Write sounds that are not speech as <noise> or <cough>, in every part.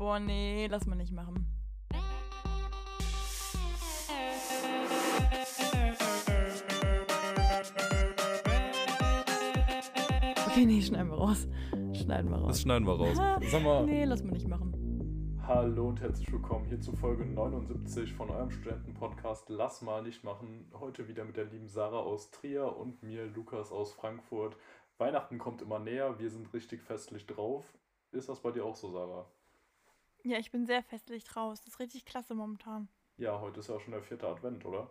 Boah, nee, lass mal nicht machen. Okay, nee, schneiden wir raus. Schneiden wir raus. Das schneiden wir raus. Sag mal. Nee, lass mal nicht machen. Hallo und herzlich willkommen hier zu Folge 79 von eurem Studentenpodcast Lass mal nicht machen. Heute wieder mit der lieben Sarah aus Trier und mir, Lukas aus Frankfurt. Weihnachten kommt immer näher, wir sind richtig festlich drauf. Ist das bei dir auch so, Sarah? Ja, ich bin sehr festlich draus. Das ist richtig klasse momentan. Ja, heute ist ja auch schon der vierte Advent, oder?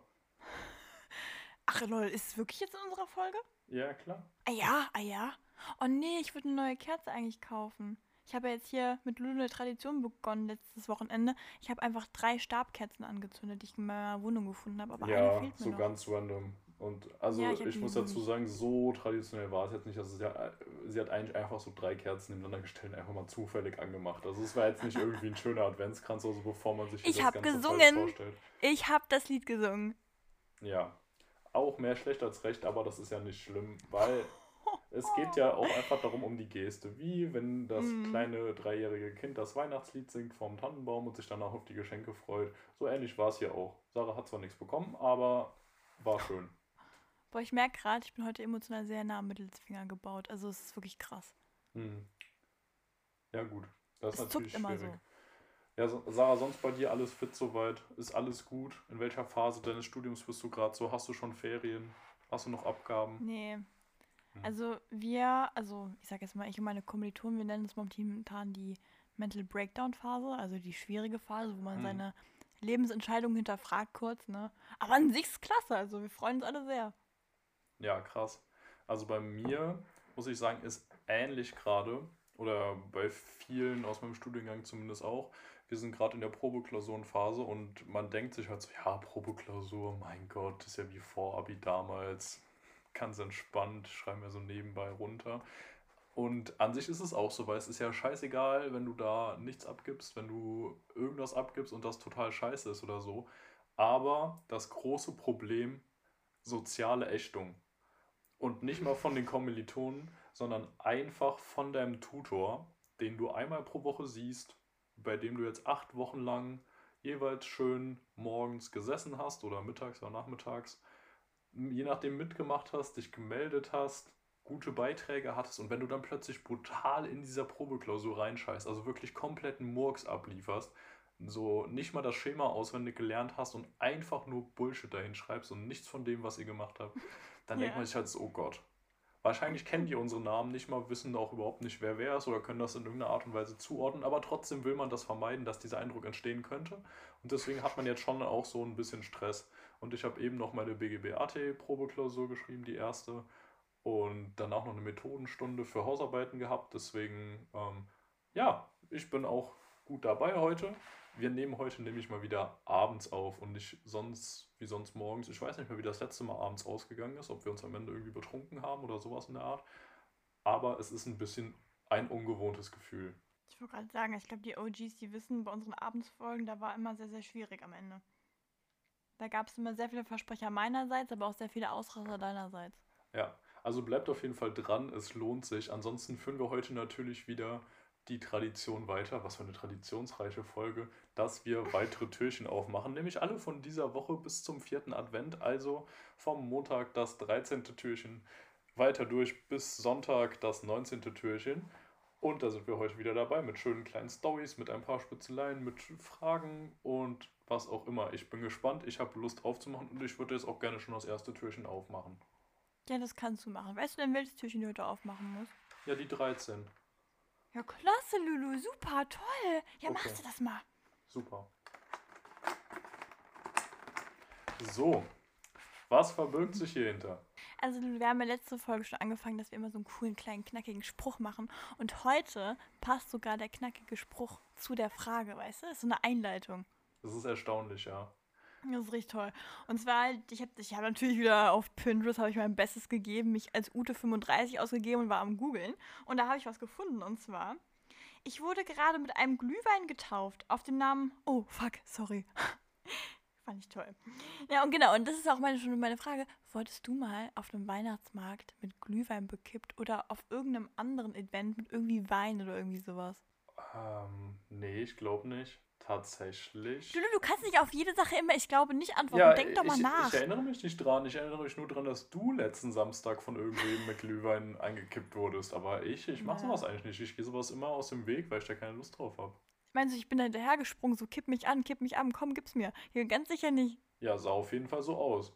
Ach lol, ist es wirklich jetzt in unserer Folge? Ja, klar. Ah ja, ah ja. Oh nee, ich würde eine neue Kerze eigentlich kaufen. Ich habe ja jetzt hier mit Lulu eine Tradition begonnen letztes Wochenende. Ich habe einfach drei Stabkerzen angezündet, die ich in meiner Wohnung gefunden habe. Aber eine Ja, fehlt mir so noch. ganz random. Und also Ja, ich ich, muss dazu sagen, so traditionell war es jetzt nicht. Also sie hat, sie hat eigentlich einfach so drei Kerzen nebeneinander gestellt und einfach mal zufällig angemacht. Also es war jetzt nicht irgendwie ein schöner Adventskranz, also bevor man sich Ich das hab Ganze gesungen. vorstellt. Ich habe das Lied gesungen. Ja, auch mehr schlecht als recht, aber das ist ja nicht schlimm, weil es geht ja auch einfach darum um die Geste. Wie wenn das Mhm. kleine dreijährige Kind das Weihnachtslied singt vom Tannenbaum und sich danach auf die Geschenke freut. So ähnlich war es hier auch. Sarah hat zwar nichts bekommen, aber war schön. Boah, ich merke gerade, ich bin heute emotional sehr nah am Mittelfinger gebaut. Also es ist wirklich krass. Hm. Ja, gut. Das ist Es zuckt natürlich immer schwierig. so. Ja, Sarah, sonst bei dir alles fit soweit? Ist alles gut? In welcher Phase deines Studiums bist du gerade so? Hast du schon Ferien? Hast du noch Abgaben? Nee. Hm. Also wir, also ich sag jetzt mal, ich und meine Kommilitonen, wir nennen es momentan die Mental Breakdown Phase, also die schwierige Phase, wo man Hm. seine Lebensentscheidungen hinterfragt kurz, ne? Aber an sich ist klasse, also wir freuen uns alle sehr. Ja, krass. Also bei mir, muss ich sagen, ist ähnlich gerade, oder bei vielen aus meinem Studiengang zumindest auch. Wir sind gerade in der Probeklausurenphase und man denkt sich halt so, ja, Probeklausur, mein Gott, ist ja wie Vorabi damals. Ganz entspannt, schreiben wir so nebenbei runter. Und an sich ist es auch so, weil es ist ja scheißegal, wenn du da nichts abgibst, wenn du irgendwas abgibst und das total scheiße ist oder so. Aber das große Problem, soziale Ächtung. Und nicht mal von den Kommilitonen, sondern einfach von deinem Tutor, den du einmal pro Woche siehst, bei dem du jetzt acht Wochen lang jeweils schön morgens gesessen hast oder mittags oder nachmittags, je nachdem mitgemacht hast, dich gemeldet hast, gute Beiträge hattest und wenn du dann plötzlich brutal in dieser Probeklausur reinscheißt, also wirklich kompletten Murks ablieferst, so nicht mal das Schema auswendig gelernt hast und einfach nur Bullshit dahin schreibst und nichts von dem, was ihr gemacht habt, dann denkt Ja. man sich halt so, oh Gott. Wahrscheinlich kennen die unsere Namen nicht mal, wissen auch überhaupt nicht, wer wer ist oder können das in irgendeiner Art und Weise zuordnen, aber trotzdem will man das vermeiden, dass dieser Eindruck entstehen könnte. Und deswegen hat man jetzt schon auch so ein bisschen Stress. Und ich habe eben noch meine BGB-AT-Probeklausur geschrieben, die erste. Und dann auch noch eine Methodenstunde für Hausarbeiten gehabt. Deswegen, ähm, ja, ich bin auch gut dabei heute. Wir nehmen heute nämlich mal wieder abends auf und nicht sonst wie sonst morgens. Ich weiß nicht mehr, wie das letzte Mal abends ausgegangen ist, ob wir uns am Ende irgendwie betrunken haben oder sowas in der Art. Aber es ist ein bisschen ein ungewohntes Gefühl. Ich wollte gerade sagen, ich glaube, die OGs, die wissen, bei unseren Abendsfolgen, da war immer sehr, sehr schwierig am Ende. Da gab es immer sehr viele Versprecher meinerseits, aber auch sehr viele Ausraster deinerseits. Ja, also bleibt auf jeden Fall dran, es lohnt sich. Ansonsten führen wir heute natürlich wieder die Tradition weiter, was für eine traditionsreiche Folge, dass wir weitere Türchen aufmachen, nämlich alle von dieser Woche bis zum vierten Advent, also vom Montag das 13. Türchen weiter durch bis Sonntag das 19. Türchen. Und da sind wir heute wieder dabei mit schönen kleinen Stories, mit ein paar Spitzeleien, mit Fragen und was auch immer. Ich bin gespannt, ich habe Lust aufzumachen und ich würde jetzt auch gerne schon das erste Türchen aufmachen. Ja, das kannst du machen. Weißt du denn, welches Türchen du heute aufmachen musst? Ja, die 13. Ja, klasse, Lulu, super, toll. Ja, Okay. machst du das mal. Super. So, was verbirgt sich hier hinter? Also, wir haben ja letzte Folge schon angefangen, dass wir immer so einen coolen, kleinen, knackigen Spruch machen. Und heute passt sogar der knackige Spruch zu der Frage, weißt du? Das ist so eine Einleitung. Das ist erstaunlich, ja. Das ist richtig toll. Und zwar, ich habe ich hab natürlich wieder auf Pinterest ich mein Bestes gegeben, mich als Ute35 ausgegeben und war am googeln. Und da habe ich was gefunden. Und zwar, ich wurde gerade mit einem Glühwein getauft auf dem Namen. Oh, fuck, sorry. <laughs> Fand ich toll. Ja, und genau, und das ist auch meine, schon meine Frage. Wolltest du mal auf einem Weihnachtsmarkt mit Glühwein bekippt oder auf irgendeinem anderen Event mit irgendwie Wein oder irgendwie sowas? Ähm, nee, ich glaube nicht. Tatsächlich. Lulu, du kannst nicht auf jede Sache immer, ich glaube, nicht antworten. Ja, Denk doch mal ich, nach. ich erinnere mich nicht dran. Ich erinnere mich nur dran, dass du letzten Samstag von irgendwem mit Glühwein <laughs> eingekippt wurdest. Aber ich, ich mache sowas eigentlich nicht. Ich gehe sowas immer aus dem Weg, weil ich da keine Lust drauf habe. Meinst du, ich bin da hinterhergesprungen, so kipp mich an, kipp mich an, komm, gib's mir. Hier, ganz sicher nicht. Ja, sah auf jeden Fall so aus.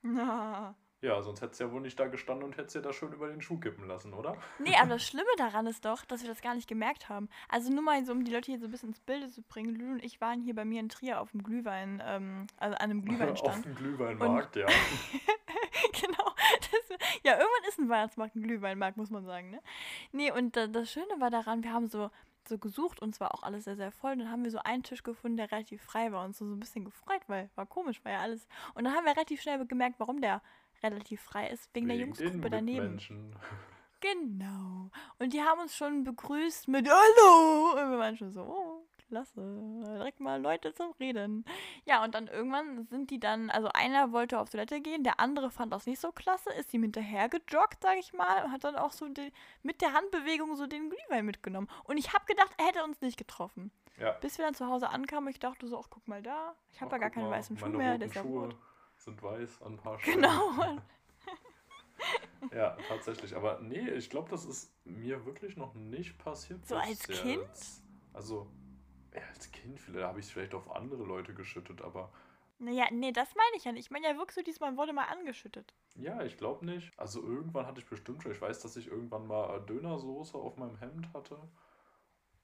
Na. <laughs> Ja, sonst hättest du ja wohl nicht da gestanden und hättest dir das schön über den Schuh kippen lassen, oder? Nee, aber das Schlimme daran ist doch, dass wir das gar nicht gemerkt haben. Also nur mal so, um die Leute hier so ein bisschen ins Bilde zu bringen. Lulu und ich waren hier bei mir in Trier auf dem Glühwein, ähm, also an einem <laughs> Auf Glühweinstand. dem Glühweinmarkt, ja. <laughs> genau. Das, ja, irgendwann ist ein Weihnachtsmarkt ein Glühweinmarkt, muss man sagen, ne? Nee, und das Schöne war daran, wir haben so, so gesucht und es war auch alles sehr, sehr voll. Und dann haben wir so einen Tisch gefunden, der relativ frei war und so, so ein bisschen gefreut, weil war komisch, war ja alles. Und dann haben wir relativ schnell gemerkt, warum der relativ frei ist, wegen, der Wegen den Jungsgruppe daneben. Mitmenschen. <laughs> Genau. Und die haben uns schon begrüßt mit Hallo. Und wir waren schon so, oh, klasse. Direkt mal Leute zum Reden. Ja, und dann irgendwann sind die dann, also einer wollte auf Toilette gehen, der andere fand das nicht so klasse, ist ihm hinterher gejoggt, sag ich mal, und hat dann auch so die, mit der Handbewegung so den Glühwein mitgenommen. Und ich habe gedacht, er hätte uns nicht getroffen. Ja. Bis wir dann zu Hause ankamen, ich dachte so, ach, guck mal da. Ich habe ja gar keinen mal, weißen Schuh mehr, der ist ja rot. Sind weiß an ein paar Stellen. Genau. <laughs> Ja, tatsächlich. Aber nee, ich glaube, das ist mir wirklich noch nicht passiert. So als jetzt. Kind? Also, ja, als Kind vielleicht habe ich es vielleicht auf andere Leute geschüttet, aber Naja, nee, das meine ich ja nicht. Ich meine ja wirklich so, diesmal wurde mal angeschüttet. ja, ich glaube nicht. Also irgendwann hatte ich bestimmt schon, ich weiß, dass ich irgendwann mal äh, Dönersoße auf meinem Hemd hatte.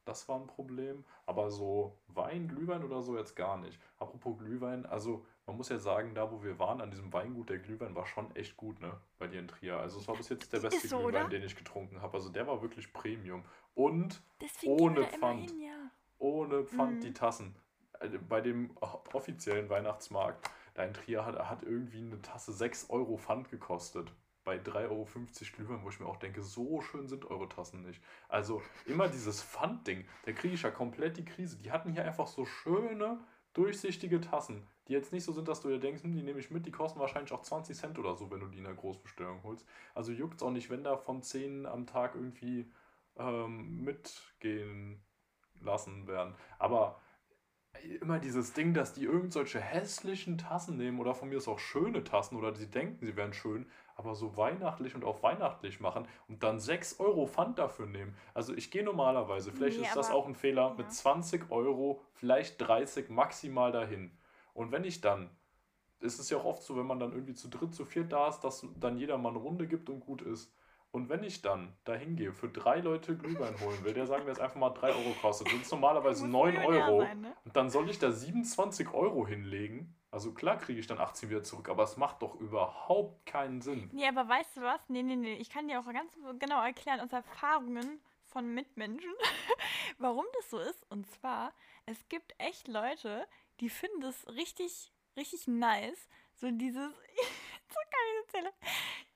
Das war ein Problem. Aber so Wein, Glühwein oder so jetzt gar nicht. Apropos Glühwein, also man muss ja sagen, da wo wir waren, an diesem Weingut, der Glühwein war schon echt gut, ne? Bei dir in Trier. Also es war bis jetzt der beste so, Glühwein, oder? den ich getrunken habe. Also der war wirklich Premium. Und Deswegen Ohne Pfand. hin, ja. ohne Pfand Mhm. die Tassen. Also Bei dem offiziellen Weihnachtsmarkt, da in Trier, hat, hat irgendwie eine Tasse 6 Euro Pfand gekostet. Bei 3,50 Euro Glühwein, wo ich mir auch denke, so schön sind eure Tassen nicht. Also immer dieses Pfandding, da kriege ich ja komplett die Krise. Die hatten hier einfach so schöne, durchsichtige Tassen, die jetzt nicht so sind, dass du dir denkst, hm, die nehme ich mit, die kosten wahrscheinlich auch 20 Cent oder so, wenn du die in der Großbestellung holst. Also juckt es auch nicht, wenn da von 10 am Tag irgendwie ähm, mitgehen lassen werden. Aber immer dieses Ding, dass die irgend solche hässlichen Tassen nehmen oder von mir ist auch schöne Tassen oder sie denken, sie wären schön, aber so weihnachtlich und auch weihnachtlich machen und dann 6 Euro Pfand dafür nehmen. Also ich gehe normalerweise, vielleicht Nee, ist das auch ein Fehler, ja. mit 20 Euro, vielleicht 30 maximal dahin. Und wenn ich dann, es ist ja auch oft so, wenn man dann irgendwie zu dritt, zu viert da ist, dass dann jeder mal eine Runde gibt und gut ist. Und wenn ich dann da hingehe, für drei Leute Glühwein holen will, der sagen wir jetzt einfach mal 3 Euro kostet, sind es normalerweise <laughs> Muss 9 Millionär Euro. sein, ne? Und dann soll ich da 27 Euro hinlegen. Also klar kriege ich dann 18 wieder zurück, aber es macht doch überhaupt keinen Sinn. Nee, aber weißt du was? Nee, nee, nee. Ich kann dir auch ganz genau erklären aus Erfahrungen von Mitmenschen, <laughs> warum das so ist. Und zwar, es gibt echt Leute, die finden das richtig, richtig nice. So dieses, <laughs> so kann ich.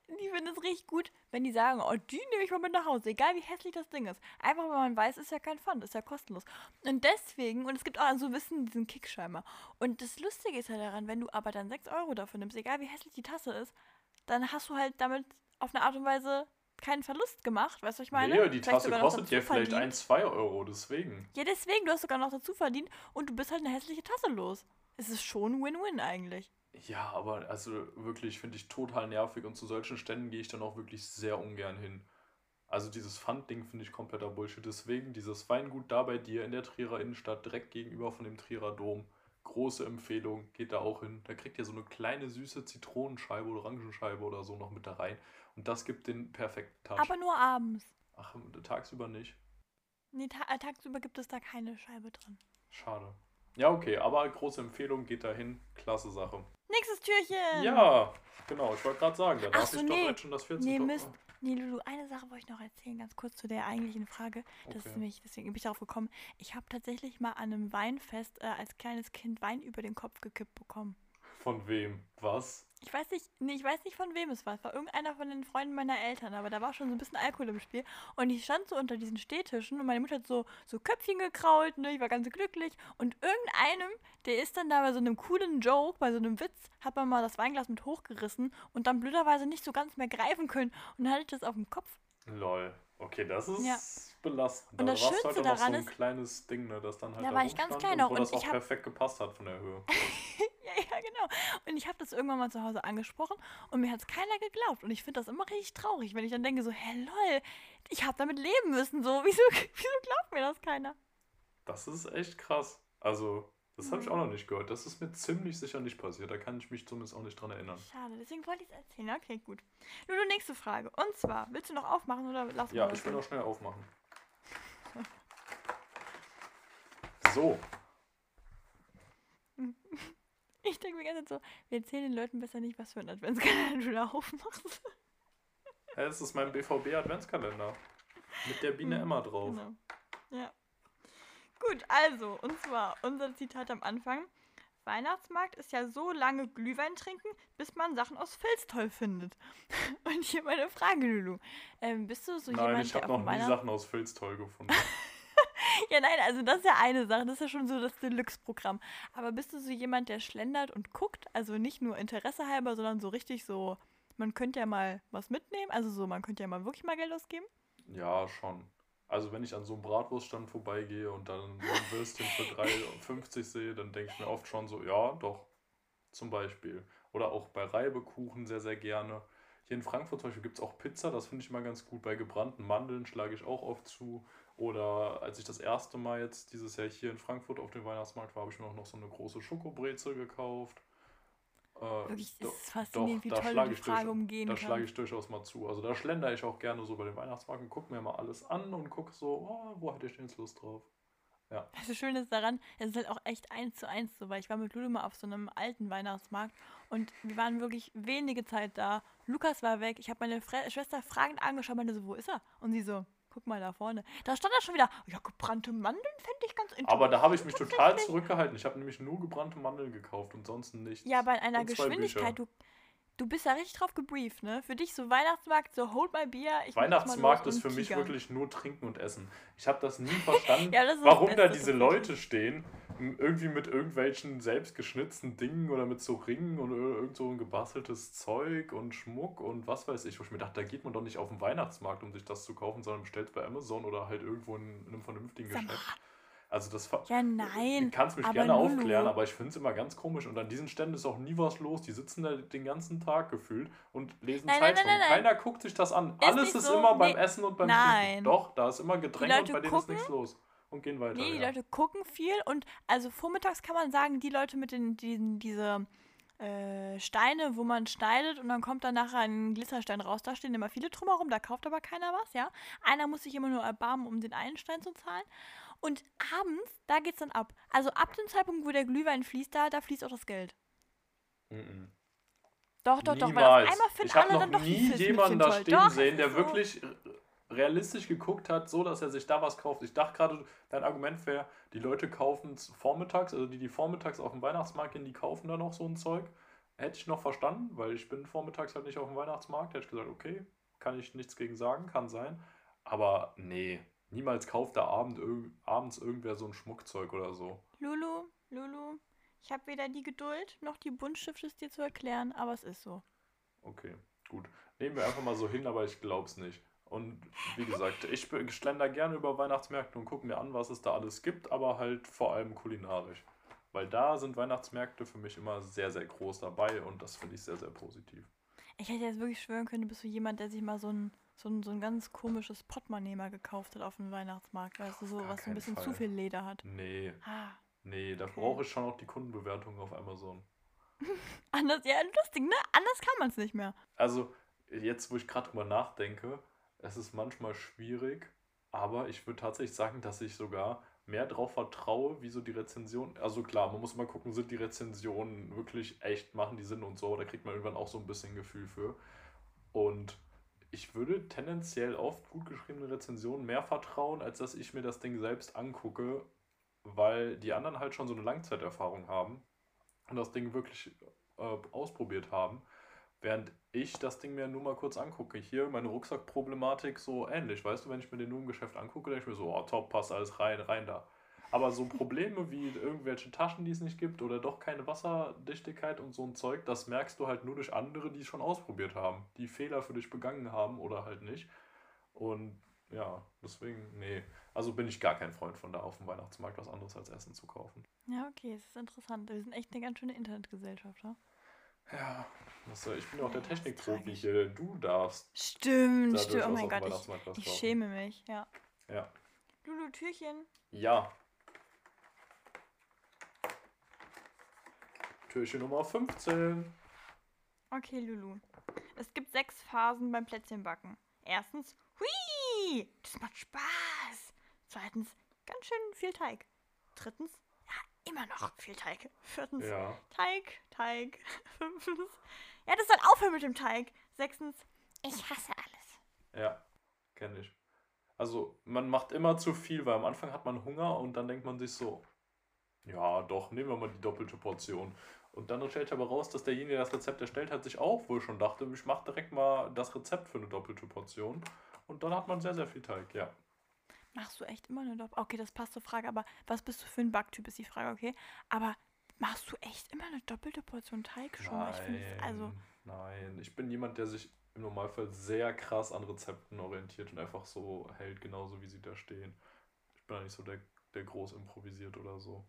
Die finden es richtig gut, wenn die sagen, oh, die nehme ich mal mit nach Hause, egal wie hässlich das Ding ist. Einfach, weil man weiß, ist ja kein Pfand, ist ja kostenlos. Und deswegen, und es gibt auch so Wissen, diesen Kick scheinbar. Und das Lustige ist ja daran, wenn du aber dann 6 Euro dafür nimmst, egal wie hässlich die Tasse ist, dann hast du halt damit auf eine Art und Weise keinen Verlust gemacht, weißt du, was ich meine? nee, die Vielleicht Tasse kostet ja vielleicht verdient. 1, 2 Euro, deswegen. Ja, deswegen, du hast sogar noch dazu verdient und du bist halt eine hässliche Tasse los. Es ist schon Win-Win eigentlich. Ja, aber also wirklich finde ich total nervig und zu solchen Ständen gehe ich dann auch wirklich sehr ungern hin. Also dieses Pfandding finde ich kompletter Bullshit. Deswegen dieses Weingut da bei dir in der Trierer Innenstadt, direkt gegenüber von dem Trierer Dom. Große Empfehlung, geht da auch hin. Da kriegt ihr so eine kleine süße Zitronenscheibe oder Orangenscheibe oder so noch mit da rein. Und das gibt den perfekten Touch. Aber nur abends. Ach, tagsüber nicht. Nee, ta äh, tagsüber gibt es da keine Scheibe drin. Schade. Ja, okay, aber große Empfehlung, geht da hin. Klasse Sache. Nächstes Türchen! Ja, genau, ich wollte gerade sagen, da Ach darf so, ich doch nee. jetzt schon das 14. Nee, Mist. Nee, Lulu, eine Sache wollte ich noch erzählen, ganz kurz zu der eigentlichen Frage. Das ist Okay. nämlich, deswegen bin ich darauf gekommen. Ich habe tatsächlich mal an einem Weinfest äh, als kleines Kind Wein über den Kopf gekippt bekommen. Von wem? Was? Ich weiß nicht, nee, ich weiß nicht von wem es war. Es war irgendeiner von den Freunden meiner Eltern, aber da war schon so ein bisschen Alkohol im Spiel. Und ich stand so unter diesen Stehtischen und meine Mutter hat so, so Köpfchen gekrault, ne? Ich war ganz glücklich. Und irgendeinem, der ist dann da bei so einem coolen Joke, bei so einem Witz, hat man mal das Weinglas mit hochgerissen und dann blöderweise nicht so ganz mehr greifen können. Und dann hatte ich das auf dem Kopf. Lol. Okay, das ist Ja. belastend. Und Da das du Schönste halt noch so daran ein ist- kleines Ding, ne, das dann halt Da da war ich ganz klein und noch wo und das auch hab- perfekt gepasst hat von der Höhe. <laughs> Ja, ja, genau. Und ich habe das irgendwann mal zu Hause angesprochen und mir hat es keiner geglaubt. Und ich finde das immer richtig traurig, wenn ich dann denke so, hä, lol, ich habe damit leben müssen. So, <laughs> wieso, wieso glaubt mir das keiner? Das ist echt krass. Also, das habe ich Mhm. auch noch nicht gehört. Das ist mir ziemlich sicher nicht passiert. Da kann ich mich zumindest auch nicht dran erinnern. Schade, deswegen wollte ich es erzählen. Okay, gut. Nur die nächste Frage. Und zwar, willst du noch aufmachen oder lass Ja, ich will so? auch schnell aufmachen. <laughs> So, <laughs> Ich denke mir ganz so, wir erzählen den Leuten besser nicht, was für ein Adventskalender du da aufmachst. es ist mein BVB-Adventskalender. Mit der Biene Hm, Emma drauf. Genau. Ja. Gut, also, und zwar unser Zitat am Anfang. Weihnachtsmarkt ist ja so lange Glühwein trinken, bis man Sachen aus Filz toll findet. <laughs> Und hier meine Frage, Lulu. Ähm, bist du so Nein, jemand, ich habe noch nie Sachen aus Filz toll gefunden. <laughs> Ja, nein, also das ist ja eine Sache. Das ist ja schon so das Deluxe-Programm. Aber bist du so jemand, der schlendert und guckt? Also nicht nur Interesse halber, sondern so richtig so, man könnte ja mal was mitnehmen. Also so, man könnte ja mal wirklich mal Geld ausgeben. Ja, schon. Also wenn ich an so einem Bratwurststand vorbeigehe und dann ein Würstchen für 3,50 sehe, dann denke ich mir oft schon so, ja, doch, zum Beispiel. Oder auch bei Reibekuchen sehr, sehr gerne. Hier in Frankfurt zum Beispiel gibt es auch Pizza, das finde ich mal ganz gut. Bei gebrannten Mandeln schlage ich auch oft zu. Oder als ich das erste Mal jetzt dieses Jahr hier in Frankfurt auf dem Weihnachtsmarkt war, habe ich mir auch noch so eine große Schokobrezel gekauft. Äh, Wirklich, es ist faszinierend, wie da toll die ich durch- Frage umgehen Da kannst. schlage ich durchaus mal zu. Also da schlendere ich auch gerne so bei dem Weihnachtsmarkt und gucke mir mal alles an und gucke so, oh, wo hätte ich denn jetzt Lust drauf? Das Schöne ist daran, es ist halt auch echt eins zu eins so, weil ich war mit Lulu mal auf so einem alten Weihnachtsmarkt und wir waren wirklich wenige Zeit da. Lukas war weg, ich habe meine Fre Schwester fragend angeschaut, meinte so, wo ist er? Und sie so, guck mal da vorne. Da stand er schon wieder, ja, gebrannte Mandeln fände ich ganz interessant. Aber da habe ich mich total zurückgehalten. Ich habe nämlich nur gebrannte Mandeln gekauft und sonst nichts. Ja, bei einer Und zwei Geschwindigkeit, du, du bist ja richtig drauf gebrieft, ne? Für dich so Weihnachtsmarkt, so hold my beer. Weihnachtsmarkt ist für mich tigern. wirklich nur Trinken und Essen. Ich habe das nie <laughs> verstanden, Ja, das warum da diese. Leute stehen, irgendwie mit irgendwelchen selbstgeschnitzten Dingen oder mit so Ringen und ir- irgend so ein gebasteltes Zeug und Schmuck und was weiß ich. Wo ich mir dachte, da geht man doch nicht auf den Weihnachtsmarkt, um sich das zu kaufen, sondern bestellt es bei Amazon oder halt irgendwo in, in einem vernünftigen. Geschäft. Also das Ja, Du nein. kannst mich gerne Lulu. aufklären, aber ich finde es immer ganz komisch. Und an diesen Ständen ist auch nie was los. Die sitzen da den ganzen Tag gefühlt und lesen Nein, Zeitungen. nein, nein. Keiner guckt sich das an. Ist Alles ist so. immer beim Nee. Essen und beim Nein. Trinken. Doch, da ist immer Gedränge und bei denen gucken. ist nichts los. Und gehen weiter. Nee, die ja. Leute gucken viel und also vormittags kann man sagen, die Leute mit den, diesen, diese äh, Steine, wo man schneidet und dann kommt dann nachher ein Glitzerstein raus, da stehen immer viele drumherum, da kauft aber keiner was, ja. Einer muss sich immer nur erbarmen, um den einen Stein zu zahlen. Und abends, da geht's dann ab. Also ab dem Zeitpunkt, wo der Glühwein fließt, da, da fließt auch das Geld. Mhm. Doch, doch, doch, weil Niemals. auf einmal finden ich habe alle noch dann doch nie jemanden da stehen Doch, sehen, der so. wirklich realistisch geguckt hat, so dass er sich da was kauft. Ich dachte gerade, dein Argument wäre, die Leute kaufen es vormittags, also die, die vormittags auf dem Weihnachtsmarkt gehen, die kaufen da noch so ein Zeug. Hätte ich noch verstanden, weil ich bin vormittags halt nicht auf dem Weihnachtsmarkt. Hätte ich gesagt, okay, kann ich nichts gegen sagen, kann sein. Aber nee, niemals kauft da Abend, irg- abends irgendwer so ein Schmuckzeug oder so. Lulu, Lulu, ich habe weder die Geduld noch die Buntstifte, es dir zu erklären, aber es ist so. Okay, gut. Nehmen wir einfach mal so hin, aber ich glaube es nicht. Und wie gesagt, ich schlender gerne über Weihnachtsmärkte und gucke mir an, was es da alles gibt, aber halt vor allem kulinarisch. Weil da sind Weihnachtsmärkte für mich immer sehr, sehr groß dabei und das finde ich sehr, sehr positiv. Ich hätte jetzt wirklich schwören können, du bist so jemand, der sich mal so ein, so ein, so ein ganz komisches Portemonnaie mal gekauft hat auf dem Weihnachtsmarkt. Weißt du, so gar was ein bisschen zu Fall. viel Leder hat. Nee, Ah, nee, da Okay. brauche ich schon auch die Kundenbewertung auf Amazon. <laughs> anders, ja, lustig, ne? Anders kann man es nicht mehr. Also, jetzt, wo ich gerade drüber nachdenke, es ist manchmal schwierig, aber ich würde tatsächlich sagen, dass ich sogar mehr drauf vertraue, wie so die Rezension. Also klar, man muss mal gucken, sind die Rezensionen wirklich echt, machen die Sinn und so. Da kriegt man irgendwann auch so ein bisschen Gefühl für. Und ich würde tendenziell oft gut geschriebene Rezensionen mehr vertrauen, als dass ich mir das Ding selbst angucke, weil die anderen halt schon so eine Langzeiterfahrung haben und das Ding wirklich äh, ausprobiert haben. Während ich das Ding mir nur mal kurz angucke. Hier meine Rucksackproblematik so ähnlich. Weißt du, wenn ich mir den nur im Geschäft angucke, denke ich mir so, oh, top, passt alles rein, rein da. Aber so Probleme wie irgendwelche Taschen, die es nicht gibt oder doch keine Wasserdichtigkeit und so ein Zeug, das merkst du halt nur durch andere, die es schon ausprobiert haben, die Fehler für dich begangen haben oder halt nicht. Und ja, deswegen, nee. Also bin ich gar kein Freund von da auf dem Weihnachtsmarkt was anderes als Essen zu kaufen. Ja, okay, es ist interessant. Wir sind echt eine ganz schöne Internetgesellschaft, ja? Ja, was ich bin auch der Ja, Technikprofi hier. Du darfst. Stimmt, stimmt. Oh mein Gott, ich, ich schäme mich, ja. Ja. Lulu, Türchen. Ja. Türchen Nummer 15. Okay, Lulu. Es gibt sechs Phasen beim Plätzchenbacken. Erstens, hui, das macht Spaß. Zweitens, ganz schön viel Teig. Drittens, ja, immer noch viel Teig. Viertens, Ja. Teig, Teig. <laughs> Fünftens, ja, das soll aufhören mit dem Teig. Sechstens, ich hasse alles. Ja, kenne ich. Also, man macht immer zu viel, weil am Anfang hat man Hunger und dann denkt man sich so, ja, doch, nehmen wir mal die doppelte Portion. Und dann stellt sich aber raus, dass derjenige, der das Rezept erstellt hat, sich auch wohl schon dachte, ich mache direkt mal das Rezept für eine doppelte Portion. Und dann hat man sehr, sehr viel Teig, ja. Machst du echt immer eine Doppel... Okay, das passt zur Frage, aber was bist du für ein Backtyp, ist die Frage, okay? Aber machst du echt immer eine doppelte Portion Teig schon? Ich finde es also... nein. Ich bin jemand, der sich im Normalfall sehr krass an Rezepten orientiert und einfach so hält, genauso wie sie da stehen. Ich bin da nicht so der, der groß improvisiert oder so.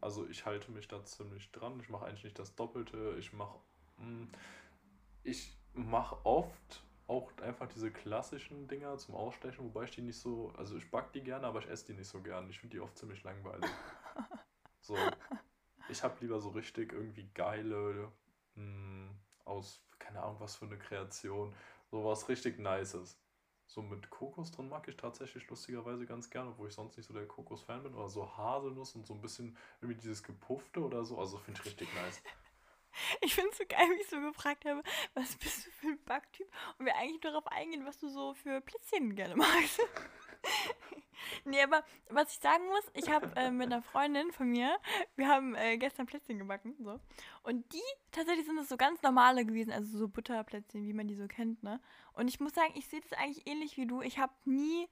Also ich halte mich da ziemlich dran. Ich mache eigentlich nicht das Doppelte. Ich mache ich mache oft auch einfach diese klassischen Dinger zum Ausstechen, wobei ich die nicht so, also ich back die gerne, aber ich esse die nicht so gern. Ich finde die oft ziemlich langweilig. <laughs> So, ich habe lieber so richtig irgendwie geile, mh, aus, keine Ahnung, was für eine Kreation, sowas richtig Nices. So mit Kokos drin mag ich tatsächlich lustigerweise ganz gerne, obwohl ich sonst nicht so der Kokos-Fan bin. Oder so Haselnuss und so ein bisschen irgendwie dieses Gepuffte oder so. Also finde ich richtig nice. <laughs> Ich finde es so geil, wie ich so gefragt habe, was bist du für ein Backtyp? Und wir eigentlich darauf eingehen, was du so für Plätzchen gerne magst. Nee, aber was ich sagen muss, ich habe äh, mit einer Freundin von mir, wir haben äh, gestern Plätzchen gebacken, so. Und die, tatsächlich sind es so ganz normale gewesen, also so Butterplätzchen, wie man die so kennt, ne? Und ich muss sagen, ich sehe das eigentlich ähnlich wie du. Ich habe nie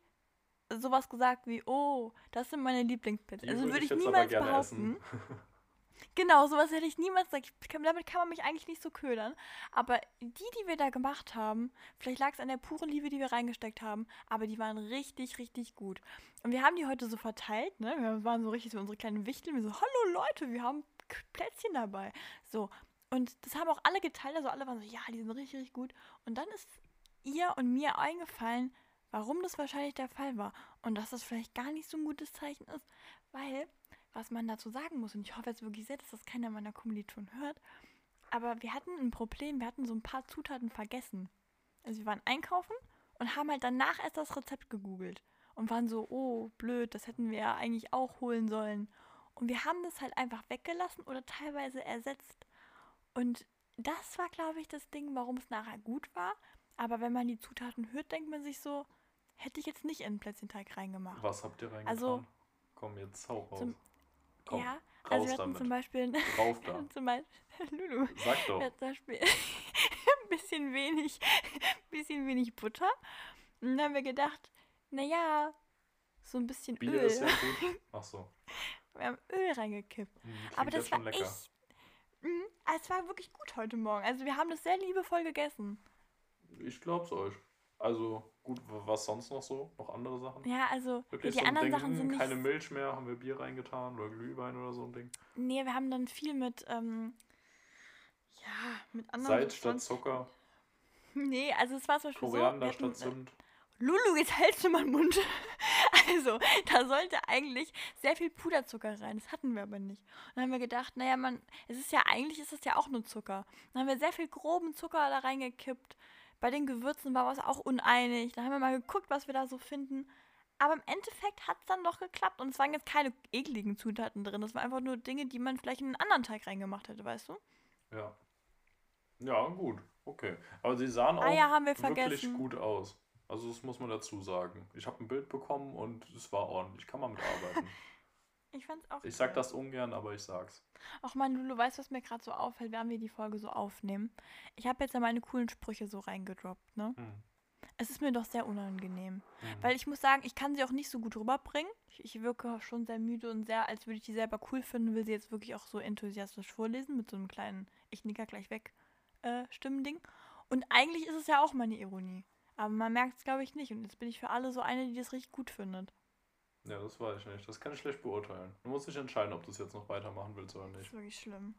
sowas gesagt wie, oh, das sind meine Lieblingsplätzchen. Die Also würde ich niemals behaupten. <laughs> Genau, sowas hätte ich niemals gesagt. Ich damit kann man mich eigentlich nicht so ködern. Aber die, die wir da gemacht haben, vielleicht lag es an der puren Liebe, die wir reingesteckt haben, aber die waren richtig, richtig gut. Und wir haben die heute so verteilt, ne? Wir waren so richtig so unsere kleinen Wichtel. Wir so, hallo Leute, wir haben Plätzchen dabei. So. Und das haben auch alle geteilt, also alle waren so, ja, die sind richtig, richtig gut. Und dann ist ihr und mir eingefallen, warum das wahrscheinlich der Fall war. Und dass das vielleicht gar nicht so ein gutes Zeichen ist, weil was man dazu sagen muss, und ich hoffe jetzt wirklich sehr, dass das keiner meiner Kommilitonen hört, aber wir hatten ein Problem, wir hatten so ein paar Zutaten vergessen. Also wir waren einkaufen und haben halt danach erst das Rezept gegoogelt und waren so, oh, blöd, das hätten wir ja eigentlich auch holen sollen. Und wir haben das halt einfach weggelassen oder teilweise ersetzt. Und das war, glaube ich, das Ding, warum es nachher gut war. Aber wenn man die Zutaten hört, denkt man sich so, hätte ich jetzt nicht in den Plätzchenteig reingemacht. Was habt ihr reingetan? Also, Komm, jetzt hau raus. zum- Komm, ja, raus also wir hatten damit. zum Beispiel, <laughs> <laughs> Rauf da. zum Beispiel, <laughs> Lulu, Sag wir doch. hatten zum Beispiel ein bisschen wenig, bisschen wenig Butter. Und dann haben wir gedacht, naja, so ein bisschen Bier Öl. ist ja gut. Ach so. Wir haben Öl reingekippt. Hm, klingt Aber das war lecker. echt. Mhm, es war wirklich gut heute Morgen. Also wir haben das sehr liebevoll gegessen. Ich glaub's euch. Also, gut, was sonst noch so? Noch andere Sachen? Ja, also Wirklich die so anderen Ding, Sachen sind nicht. keine Milch mehr, haben wir Bier reingetan oder Glühwein oder so ein Ding. Nee, wir haben dann viel mit, ähm, ja, mit anderen. Salz statt Zucker, <laughs> Nee, also es war zum Beispiel Koriander so. hatten, statt Zimt. Lulu, jetzt hältst du mal den Mund. <laughs> Also, da sollte eigentlich sehr viel Puderzucker rein. Das hatten wir aber nicht. Und dann haben wir gedacht, naja, man, es ist ja eigentlich ist es ja auch nur Zucker. Dann haben wir sehr viel groben Zucker da reingekippt. Bei den Gewürzen wir uns auch uneinig. Dann haben wir mal geguckt, was wir da so finden. Aber im Endeffekt hat es dann doch geklappt. Und es waren jetzt keine ekligen Zutaten drin. Das waren einfach nur Dinge, die man vielleicht in einen anderen Teig reingemacht hätte, weißt du? Ja. Ja, gut. Okay. Aber sie sahen auch Eier wirklich vergessen. gut aus. Also das muss man dazu sagen. Ich habe ein Bild bekommen und es war ordentlich. Kann man mitarbeiten. <laughs> Ich fand's auch. ich sag das ungern, aber ich sag's. Ach man, Lulu, weißt du, was mir gerade so auffällt, während wir die Folge so aufnehmen? Ich habe jetzt ja meine coolen Sprüche so reingedroppt, ne? Hm. Es ist mir doch sehr unangenehm. Hm. Weil ich muss sagen, ich kann sie auch nicht so gut rüberbringen. Ich, ich wirke schon sehr müde und sehr, als würde ich die selber cool finden, will sie jetzt wirklich auch so enthusiastisch vorlesen mit so einem kleinen Ich nicker gleich weg äh, Stimmending. Und eigentlich ist es ja auch meine Ironie. Aber man merkt es, glaube ich, nicht. Und jetzt bin ich für alle so eine, die das richtig gut findet. Ja, das weiß ich nicht. Das kann ich schlecht beurteilen. Du musst dich entscheiden, ob du es jetzt noch weitermachen willst oder Das nicht. ist wirklich schlimm.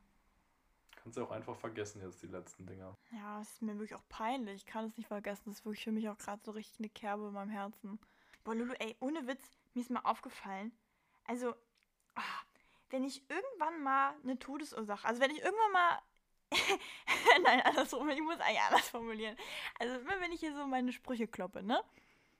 Kannst ja auch einfach vergessen jetzt die letzten Dinger. Ja, es ist mir wirklich auch peinlich. Ich kann es nicht vergessen. Das ist wirklich für mich auch gerade so richtig eine Kerbe in meinem Herzen. Boah, Lulu, ey, ohne Witz, mir ist mal aufgefallen. Also, ah, wenn ich irgendwann mal eine Todesursache, also wenn ich irgendwann mal. <laughs> Nein, andersrum, ich muss eigentlich anders formulieren. Also, immer wenn ich hier so meine Sprüche kloppe, ne?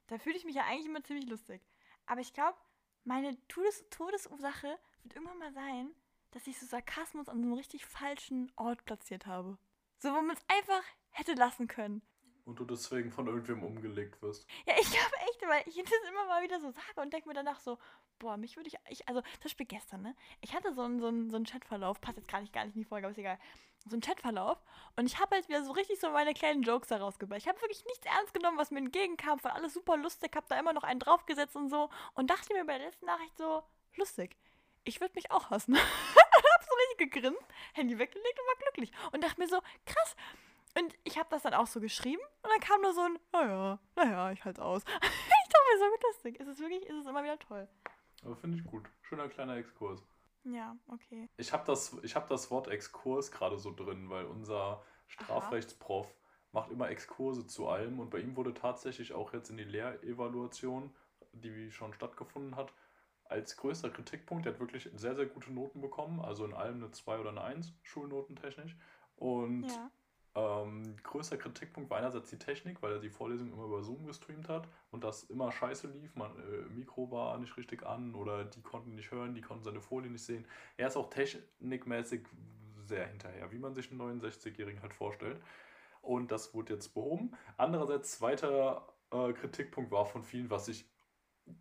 Da fühle ich mich ja eigentlich immer ziemlich lustig. Aber ich glaube, meine Todes Todesursache wird irgendwann mal sein, dass ich so Sarkasmus an so einem richtig falschen Ort platziert habe. So, wo man es einfach hätte lassen können. Und du deswegen von irgendwem umgelegt wirst. Ja, ich glaube echt, weil ich das immer mal wieder so sage und denke mir danach so, boah, mich würde ich, ich, also zum Beispiel gestern, ne? Ich hatte so einen, so einen, so einen Chatverlauf, passt jetzt gar nicht, gar nicht in die Folge, aber ist egal. So einen Chatverlauf und ich habe halt wieder so richtig so meine kleinen Jokes da rausgebracht. Ich habe wirklich nichts ernst genommen, was mir entgegenkam, von alles super lustig, habe da immer noch einen draufgesetzt und so und dachte mir bei der letzten Nachricht so, lustig, ich würde mich auch hassen. <laughs> hab so richtig gegrinst, Handy weggelegt und war glücklich und dachte mir so, krass. Und ich habe das dann auch so geschrieben und dann kam nur so ein, naja, naja, ich halt's aus. <laughs> ich dachte mir so, wie lustig. Es ist wirklich, es ist immer wieder toll. Aber finde ich gut. Schöner kleiner Exkurs. Ja, okay. Ich habe das, ich hab das Wort Exkurs gerade so drin, weil unser Strafrechtsprof macht immer Exkurse zu allem und bei ihm wurde tatsächlich auch jetzt in die Lehrevaluation, die schon stattgefunden hat, als größter Kritikpunkt, der hat wirklich sehr, sehr gute Noten bekommen, also in allem eine 2 oder eine 1, schulnotentechnisch. Und Ja. Ähm, größter Kritikpunkt war einerseits die Technik, weil er die Vorlesung immer über Zoom gestreamt hat und das immer scheiße lief. Man, äh, Mikro war nicht richtig an oder die konnten nicht hören, die konnten seine Folie nicht sehen. Er ist auch technikmäßig sehr hinterher, wie man sich einen 69-Jährigen halt vorstellt. Und das wurde jetzt behoben. Andererseits, zweiter äh, Kritikpunkt war von vielen, was ich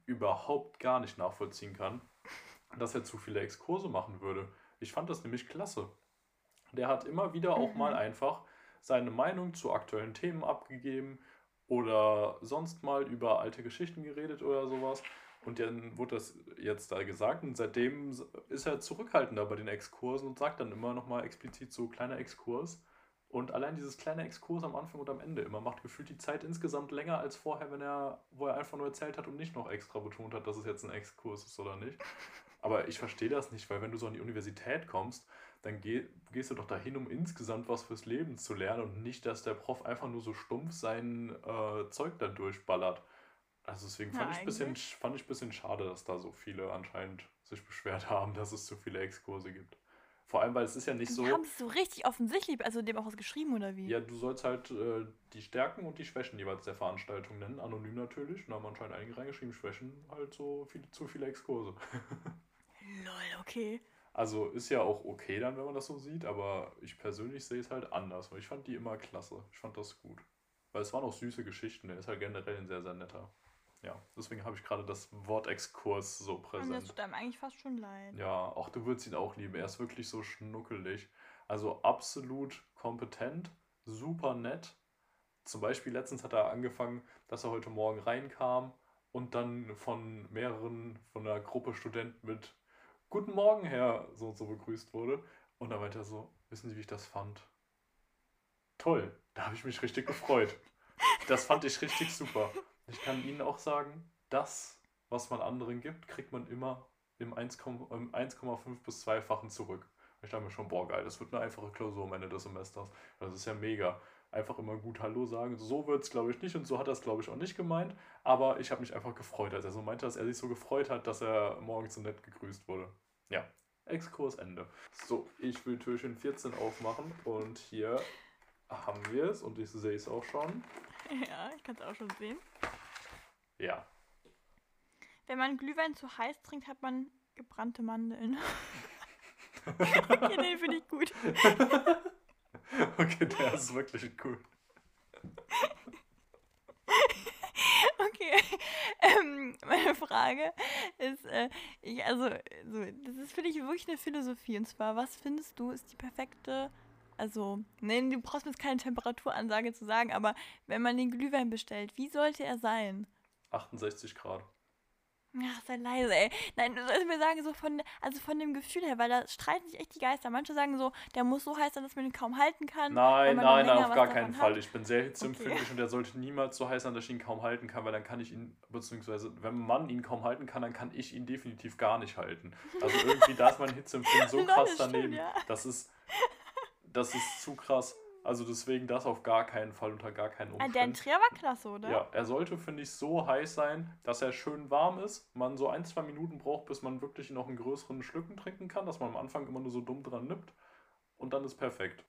überhaupt gar nicht nachvollziehen kann, dass er zu viele Exkurse machen würde. Ich fand das nämlich klasse. Der hat immer wieder auch Mhm. mal einfach seine Meinung zu aktuellen Themen abgegeben oder sonst mal über alte Geschichten geredet oder sowas. Und dann wurde das jetzt da gesagt und seitdem ist er zurückhaltender bei den Exkursen und sagt dann immer nochmal explizit so kleiner Exkurs. Und allein dieses kleine Exkurs am Anfang und am Ende immer macht gefühlt die Zeit insgesamt länger als vorher, wenn er, wo er einfach nur erzählt hat und nicht noch extra betont hat, dass es jetzt ein Exkurs ist oder nicht. Aber ich verstehe das nicht, weil wenn du so an die Universität kommst, dann geh, gehst du doch dahin, um insgesamt was fürs Leben zu lernen und nicht, dass der Prof einfach nur so stumpf sein äh, Zeug dann durchballert. Also deswegen fand ich ein bisschen, eigentlich. fand ich ein bisschen schade, dass da so viele anscheinend sich beschwert <laughs> haben, dass es zu viele Exkurse gibt. Vor allem, weil es ist ja nicht Die so. haben es so richtig offensichtlich, also dem auch was geschrieben oder wie? Ja, du sollst halt äh, die Stärken und die Schwächen jeweils der Veranstaltung nennen, anonym natürlich. Und da haben anscheinend einige reingeschrieben, Schwächen halt so viele, zu viele Exkurse. <laughs> Lol, okay. Also ist ja auch okay dann, wenn man das so sieht, aber ich persönlich sehe es halt anders, weil ich fand die immer klasse. Ich fand das gut. Weil es waren auch süße Geschichten, er ist halt generell ein sehr, sehr netter. Ja, deswegen habe ich gerade das Wort Exkurs so Und das präsent. tut einem eigentlich fast schon leid. Ja, auch du würdest ihn auch lieben. Er ist wirklich so schnuckelig. Also absolut kompetent, super nett. Zum Beispiel letztens hat er angefangen, dass er heute Morgen reinkam und dann von mehreren, von einer Gruppe Studenten mit Guten Morgen, Herr, so und so begrüßt wurde. Und dann meinte er so, wissen Sie, wie ich das fand? Toll, da habe ich mich richtig gefreut. Das fand ich richtig super. Ich kann Ihnen auch sagen, das, was man anderen gibt, kriegt man immer im 1,5 im 1,5 bis 2-fachen zurück. Ich dachte mir schon, boah, geil, das wird eine einfache Klausur am Ende des Semesters. Das ist ja mega. Einfach immer gut Hallo sagen. So wird es, glaube ich, nicht und so hat er es, glaube ich, auch nicht gemeint. Aber ich habe mich einfach gefreut, als er so meinte, dass er sich so gefreut hat, dass er morgens so nett gegrüßt wurde. Ja, Exkurs Ende. So, ich will Türchen 14 aufmachen und hier haben wir es und ich sehe es auch schon. <laughs> Ja, ich kann es auch schon sehen. Ja, Wenn man Glühwein zu heiß trinkt, hat man gebrannte Mandeln. <laughs> okay, den finde ich gut. <laughs> <laughs> okay, der ist wirklich cool. <laughs> Okay, ähm, meine Frage ist, äh, ich, also, so, das ist, finde ich, wirklich eine Philosophie. Und zwar, was findest du, ist die perfekte, also, nein, du brauchst mir jetzt keine Temperaturansage zu sagen, aber wenn man den Glühwein bestellt, wie sollte er sein? 68 Grad. Ach, sei leise, ey. Nein, du sollst mir sagen, so von, also von dem Gefühl her, weil da streiten sich echt die Geister. Manche sagen so, der muss so heiß sein, dass man ihn kaum halten kann. Nein, nein, nein, auf gar keinen Fall. Hat. Ich bin sehr hitzeempfindlich okay. und der sollte niemals so heiß sein, dass ich ihn kaum halten kann, weil dann kann ich ihn, beziehungsweise wenn man ihn kaum halten kann, dann kann ich ihn definitiv gar nicht halten. Also irgendwie, da ist mein Hitzeempfinden so <laughs> krass daneben. Das ist, das ist zu krass. Also deswegen das auf gar keinen Fall, unter gar keinen Umständen. Der Trier war klasse, oder? Ja, er sollte, finde ich, so heiß sein, dass er schön warm ist. Man so ein, zwei Minuten braucht, bis man wirklich noch einen größeren Schlücken trinken kann, dass man am Anfang immer nur so dumm dran nippt. Und dann ist perfekt.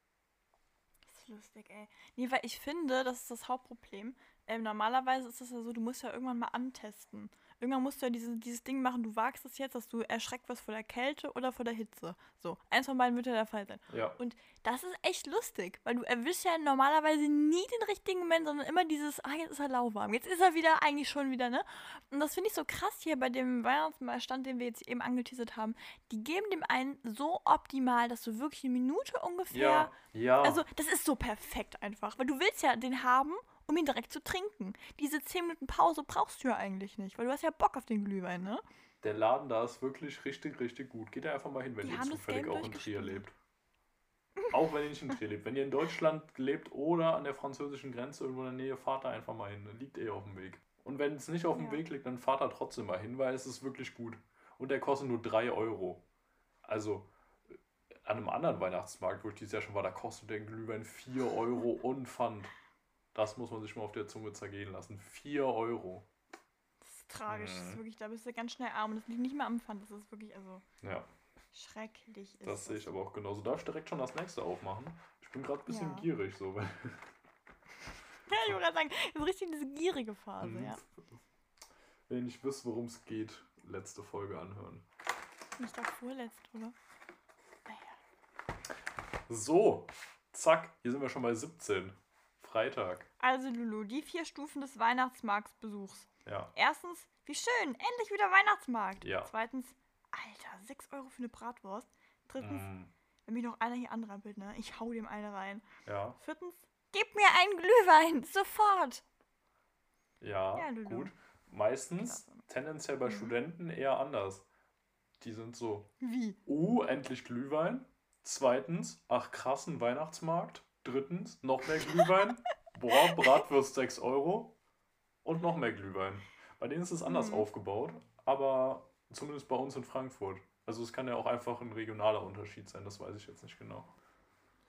Das ist lustig, ey. Nee, weil ich finde, das ist das Hauptproblem. Ähm, normalerweise ist es ja so, du musst ja irgendwann mal antesten. Irgendwann musst du ja diese, dieses Ding machen, du wagst es jetzt, dass du erschreckt wirst vor der Kälte oder vor der Hitze. So, eins von beiden wird ja der Fall sein. Ja. Und das ist echt lustig, weil du erwischst ja normalerweise nie den richtigen Moment, sondern immer dieses, ah, jetzt ist er lauwarm, jetzt ist er wieder, eigentlich schon wieder, ne? Und das finde ich so krass hier bei dem Weihnachtsstand, den wir jetzt eben angeteasert haben. Die geben dem einen so optimal, dass du wirklich eine Minute ungefähr. Ja, ja. Also, das ist so perfekt einfach, weil du willst ja den haben um ihn direkt zu trinken. Diese 10 Minuten Pause brauchst du ja eigentlich nicht, weil du hast ja Bock auf den Glühwein, ne? Der Laden da ist wirklich richtig, richtig gut. Geht da einfach mal hin, wenn ihr zufällig auch in Trier lebt. Auch wenn ihr nicht in Trier lebt. Wenn ihr in Deutschland lebt oder an der französischen Grenze irgendwo in der Nähe, fahrt da einfach mal hin. Liegt eh auf dem Weg. Und wenn es nicht auf dem ja. Weg liegt, dann fahrt da trotzdem mal hin, weil es ist wirklich gut. Und der kostet nur 3 Euro. Also an einem anderen Weihnachtsmarkt, wo ich dieses Jahr schon war, da kostet der Glühwein 4 Euro und Pfand. Das muss man sich mal auf der Zunge zergehen lassen. 4 Euro. Das ist tragisch. Mhm. Das ist wirklich, da bist du ganz schnell arm. Und das liegt nicht mehr am Pfand. Das ist wirklich, also. Ja. Schrecklich ist das. sehe ich aber auch genauso. Darf ich direkt schon das nächste aufmachen? Ich bin gerade ein bisschen ja. gierig, so. Weil <laughs> ja, ich wollte gerade sagen, das ist richtig diese gierige Phase, mhm. ja. Wenn ihr nicht wisst, worum es geht, letzte Folge anhören. Nicht doch vorletzt, oder? Naja. So, zack, hier sind wir schon bei 17. Freitag. Also Lulu, die vier Stufen des Weihnachtsmarktbesuchs. Ja. Erstens, wie schön, endlich wieder Weihnachtsmarkt. Ja. Zweitens, Alter, 6 Euro für eine Bratwurst. Drittens, mm. wenn mich noch einer hier anrampelt, ne, ich hau dem eine rein. Ja. Viertens, gib mir einen Glühwein, sofort. Ja, ja gut. Meistens, Klasse. tendenziell bei mhm. Studenten eher anders. Die sind so, wie? Uh, endlich Glühwein. Zweitens, ach krassen Weihnachtsmarkt. Drittens, noch mehr Glühwein. Boah, Bratwurst 6 Euro. Und noch mehr Glühwein. Bei denen ist es anders mhm. aufgebaut, aber zumindest bei uns in Frankfurt. Also es kann ja auch einfach ein regionaler Unterschied sein, das weiß ich jetzt nicht genau.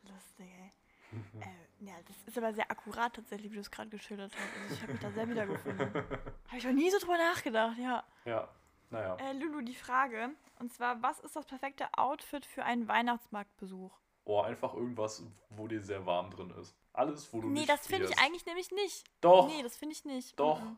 Lustig, ey. <laughs> äh, ja, das ist aber sehr akkurat tatsächlich, wie du es gerade geschildert hast. Also ich habe mich da sehr wiedergefunden. <laughs> habe ich noch nie so drüber nachgedacht, ja. Ja, naja. Äh, Lulu, die Frage, und zwar, was ist das perfekte Outfit für einen Weihnachtsmarktbesuch? Oh, einfach irgendwas, wo dir sehr warm drin ist. Alles, wo du nee, nicht Nee, das finde ich eigentlich nämlich nicht. Doch. Nee, das finde ich nicht. Doch. Mhm.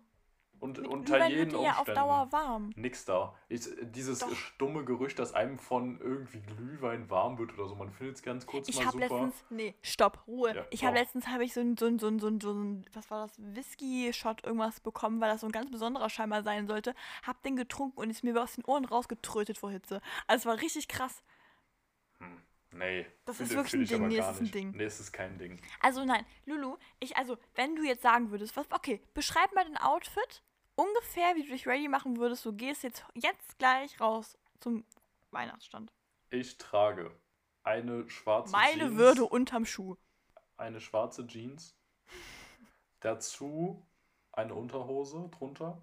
Und Mit unter jeden Umständen. Ja auf Dauer warm. Nix da. Ich, dieses Doch. stumme Gerücht, dass einem von irgendwie Glühwein warm wird oder so. Man findet es ganz kurz ich mal super. Ich habe letztens, nee, stopp, Ruhe. Ja, ich habe letztens habe ich so ein, so ein, so ein, so ein, so ein, was war das, Whisky-Shot irgendwas bekommen, weil das so ein ganz besonderer scheinbar sein sollte. Hab den getrunken und ist mir aus den Ohren rausgetrötet vor Hitze. Also es war richtig krass. Nee. Das ist wirklich ein Ding. Nee, ist ein Ding. Nee, es ist kein Ding. Also nein, Lulu, ich, also, wenn du jetzt sagen würdest, was, okay, beschreib mal dein Outfit, ungefähr, wie du dich ready machen würdest. Du gehst jetzt, jetzt gleich raus zum Weihnachtsstand. Ich trage eine schwarze Meine Jeans. Würde unterm Schuh. Eine schwarze Jeans. Dazu eine Unterhose drunter.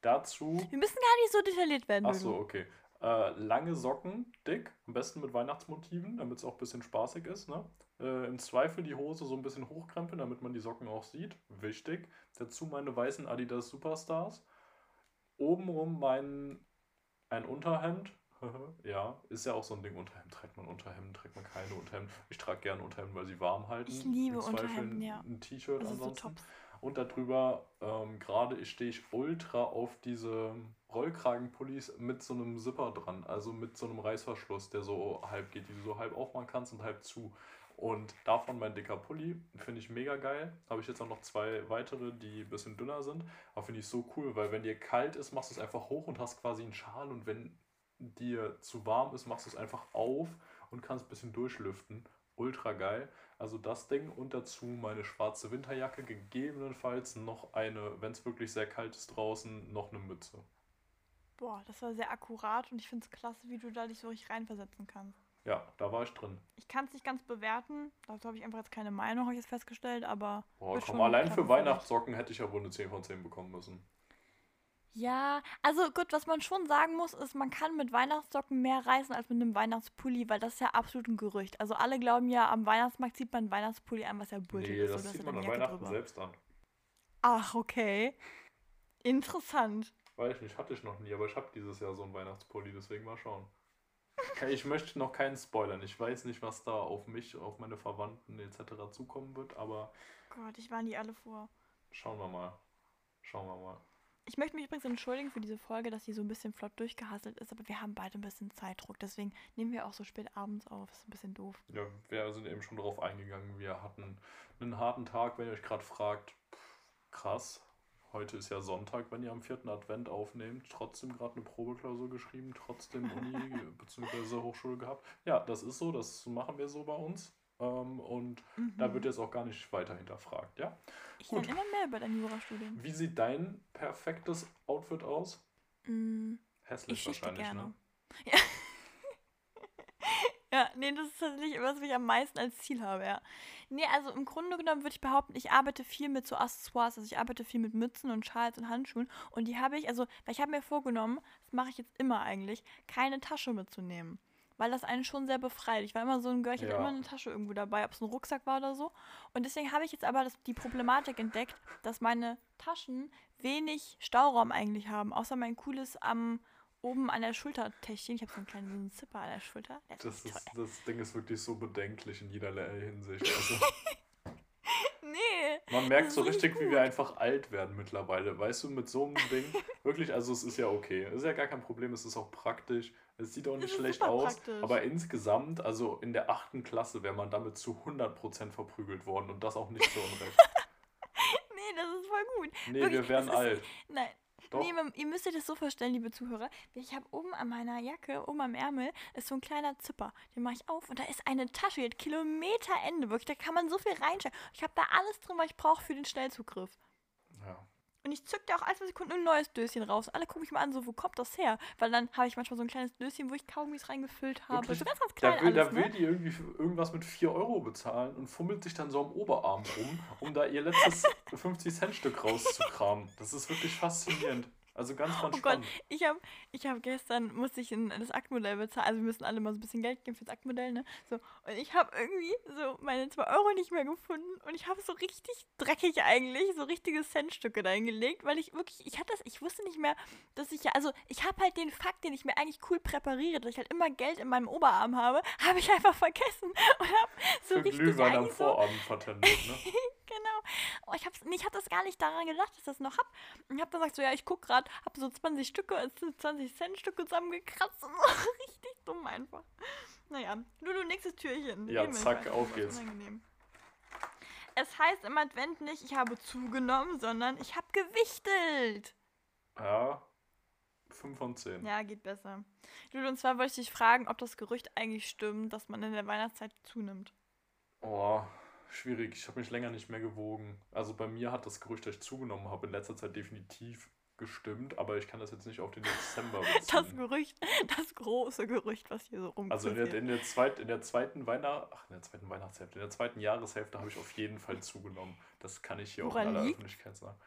Dazu. Wir müssen gar nicht so detailliert werden. Achso, okay. Äh, lange Socken, dick, am besten mit Weihnachtsmotiven, damit es auch ein bisschen spaßig ist. Ne? Äh, Im Zweifel die Hose so ein bisschen hochkrempeln, damit man die Socken auch sieht. Wichtig. Dazu meine weißen Adidas Superstars. Obenrum mein ein Unterhemd. <laughs> ja, ist ja auch so ein Ding. Unterhemd trägt man Unterhemden, trägt man keine Unterhemden. Ich trage gerne Unterhemden, weil sie warm halten. Ich liebe Unterhemden, ja. Ein T-Shirt ansonsten. So und darüber, ähm, gerade stehe ich ultra auf diese Rollkragenpullis mit so einem Zipper dran, also mit so einem Reißverschluss, der so halb geht, die du so halb aufmachen kannst und halb zu. Und davon mein dicker Pulli, finde ich mega geil. Habe ich jetzt auch noch zwei weitere, die ein bisschen dünner sind. Aber finde ich so cool, weil wenn dir kalt ist, machst du es einfach hoch und hast quasi einen Schal. Und wenn dir zu warm ist, machst du es einfach auf und kannst ein bisschen durchlüften. ultra geil. Also das Ding und dazu meine schwarze Winterjacke, gegebenenfalls noch eine, wenn es wirklich sehr kalt ist draußen, noch eine Mütze. Boah, das war sehr akkurat und ich finde es klasse, wie du da dich so richtig reinversetzen kannst. Ja, da war ich drin. Ich kann es nicht ganz bewerten, dazu habe ich einfach jetzt keine Meinung, habe ich jetzt festgestellt, aber. Boah, komm, allein für. Weihnachtssocken hätte ich ja wohl eine 10 von 10 bekommen müssen. Ja, also gut, was man schon sagen muss, ist, man kann mit Weihnachtssocken mehr reißen als mit einem Weihnachtspulli, weil das ist ja absolut ein Gerücht. Also alle glauben ja, am Weihnachtsmarkt sieht man einen Weihnachtspulli an, was ja Bullshit Nee, ist. das so, da sieht man an Weihnachten drüber. selbst an. Ach, okay. Interessant. Weiß ich nicht, hatte ich noch nie, aber ich habe dieses Jahr so einen Weihnachtspulli, deswegen mal schauen. <laughs> Ich möchte noch keinen spoilern. Ich weiß nicht, was da auf mich, auf meine Verwandten etc. zukommen wird, aber Gott, ich warne die alle vor. schauen wir mal. Schauen wir mal. Ich möchte mich übrigens entschuldigen für diese Folge, dass sie so ein bisschen flott durchgehasselt ist, aber wir haben beide ein bisschen Zeitdruck. Deswegen nehmen wir auch so spät abends auf. Ist ein bisschen doof. Ja, wir sind eben schon darauf eingegangen. Wir hatten einen harten Tag, wenn ihr euch gerade fragt. Pff, krass. Heute ist ja Sonntag, wenn ihr am vierten Advent aufnehmt. Trotzdem gerade eine Probeklausur geschrieben, trotzdem Uni <laughs> bzw. Hochschule gehabt. Ja, das ist so, das machen wir so bei uns. Ähm, und da Mhm. wird jetzt auch gar nicht weiter hinterfragt, ja? Ich gut. lerne immer mehr über dein Jurastudium. Wie sieht dein perfektes Outfit aus? Mm, Hässlich wahrscheinlich, ne? Ja. Ja, nee, das ist tatsächlich was, was ich am meisten als Ziel habe, ja. Nee, also im Grunde genommen würde ich behaupten, ich arbeite viel mit so Accessoires. Also ich arbeite viel mit Mützen und Schals und Handschuhen. Und die habe ich, also, weil ich habe mir vorgenommen, das mache ich jetzt immer eigentlich, keine Tasche mitzunehmen. Weil das einen schon sehr befreit. Ich war immer so ein Girl, ich hatte Ja. immer eine Tasche irgendwo dabei, ob es ein Rucksack war oder so. Und deswegen habe ich jetzt aber das, die Problematik entdeckt, dass meine Taschen wenig Stauraum eigentlich haben, außer mein cooles am oben an der Schultertäschchen. Ich habe so einen kleinen so einen Zipper an der Schulter. Ist Das, richtig ist, das Ding ist wirklich so bedenklich in jederlei Hinsicht. Also. <laughs> Nee. man merkt Das so ist richtig, wie wir einfach alt werden mittlerweile. Weißt du, mit so einem Ding, <laughs> wirklich, also es ist ja okay. Es ist ja gar kein Problem, es ist auch praktisch. Es sieht auch nicht ist schlecht aus. praktisch. Aber insgesamt, also in der achten Klasse, wäre man damit zu 100% verprügelt worden und das auch nicht zu Unrecht. <laughs> Nee, das ist voll gut. Nee, Wirklich, wir wären es ist- alt. Nein. Doch. Nee, ihr müsst euch das so vorstellen, liebe Zuhörer. Ich habe oben an meiner Jacke, oben am Ärmel, ist so ein kleiner Zipper. Den mache ich auf und da ist eine Tasche, die hat Kilometerende, wirklich. Da kann man so viel reinstellen. Ich habe da alles drin, was ich brauche für den Schnellzugriff. Ja. Und ich zück da auch alle zwei Sekunden ein neues Döschen raus. Alle gucken mich mal an, so, wo kommt das her? Weil dann habe ich manchmal so ein kleines Döschen, wo ich Kaugummis reingefüllt habe. Wirklich? So ganz, ganz klein Da will, alles, da will ne? die irgendwie irgendwas mit 4 Euro bezahlen und fummelt sich dann so am Oberarm rum, um da ihr letztes <laughs> 50-Cent-Stück rauszukramen. Das ist wirklich faszinierend. Also ganz, ganz Oh Gott, ich habe ich hab gestern, musste ich in das Aktmodell bezahlen. Also wir müssen alle mal so ein bisschen Geld geben fürs Aktmodell, ne? So, und ich habe irgendwie so meine 2 Euro nicht mehr gefunden und ich habe so richtig dreckig eigentlich so richtige Centstücke da hingelegt, weil ich wirklich, ich hatte das, ich wusste nicht mehr, dass ich ja, also ich habe halt den Fakt, den ich mir eigentlich cool präpariere, dass ich halt immer Geld in meinem Oberarm habe, habe ich einfach vergessen und habe so Für richtig Glühwein am eigentlich so, Vorabend vertendet, ne? <laughs> Genau. Oh, ich, hab's, nee, ich hab das gar nicht daran gedacht, dass ich das noch hab. Und ich hab dann gesagt, so, ja, ich guck gerade, hab so 20 Stücke, also 20 Cent Stücke zusammengekratzt <laughs> und so. Richtig dumm einfach. Naja, Lulu, nächstes Türchen. Ja, wir zack, auf geht's. unangenehm. Es heißt im Advent nicht, ich habe zugenommen, sondern ich habe gewichtelt. Ja, 5 von 10. Ja, geht besser. Lulu, und zwar wollte ich dich fragen, ob das Gerücht eigentlich stimmt, dass man in der Weihnachtszeit zunimmt. Oh, schwierig. Ich habe mich länger nicht mehr gewogen. Also bei mir hat das Gerücht, dass ich zugenommen habe, in letzter Zeit definitiv gestimmt, aber ich kann das jetzt nicht auf den Dezember <laughs> Das beziehen. Gerücht, das große Gerücht, was hier so rumkommt. Also in der, in der, zweit, in der zweiten Weihnacht, ach, in der zweiten Weihnachtshälfte, in der zweiten Jahreshälfte habe ich auf jeden Fall <laughs> zugenommen. Das kann ich hier auch Woran in aller liegt? Öffentlichkeit sagen.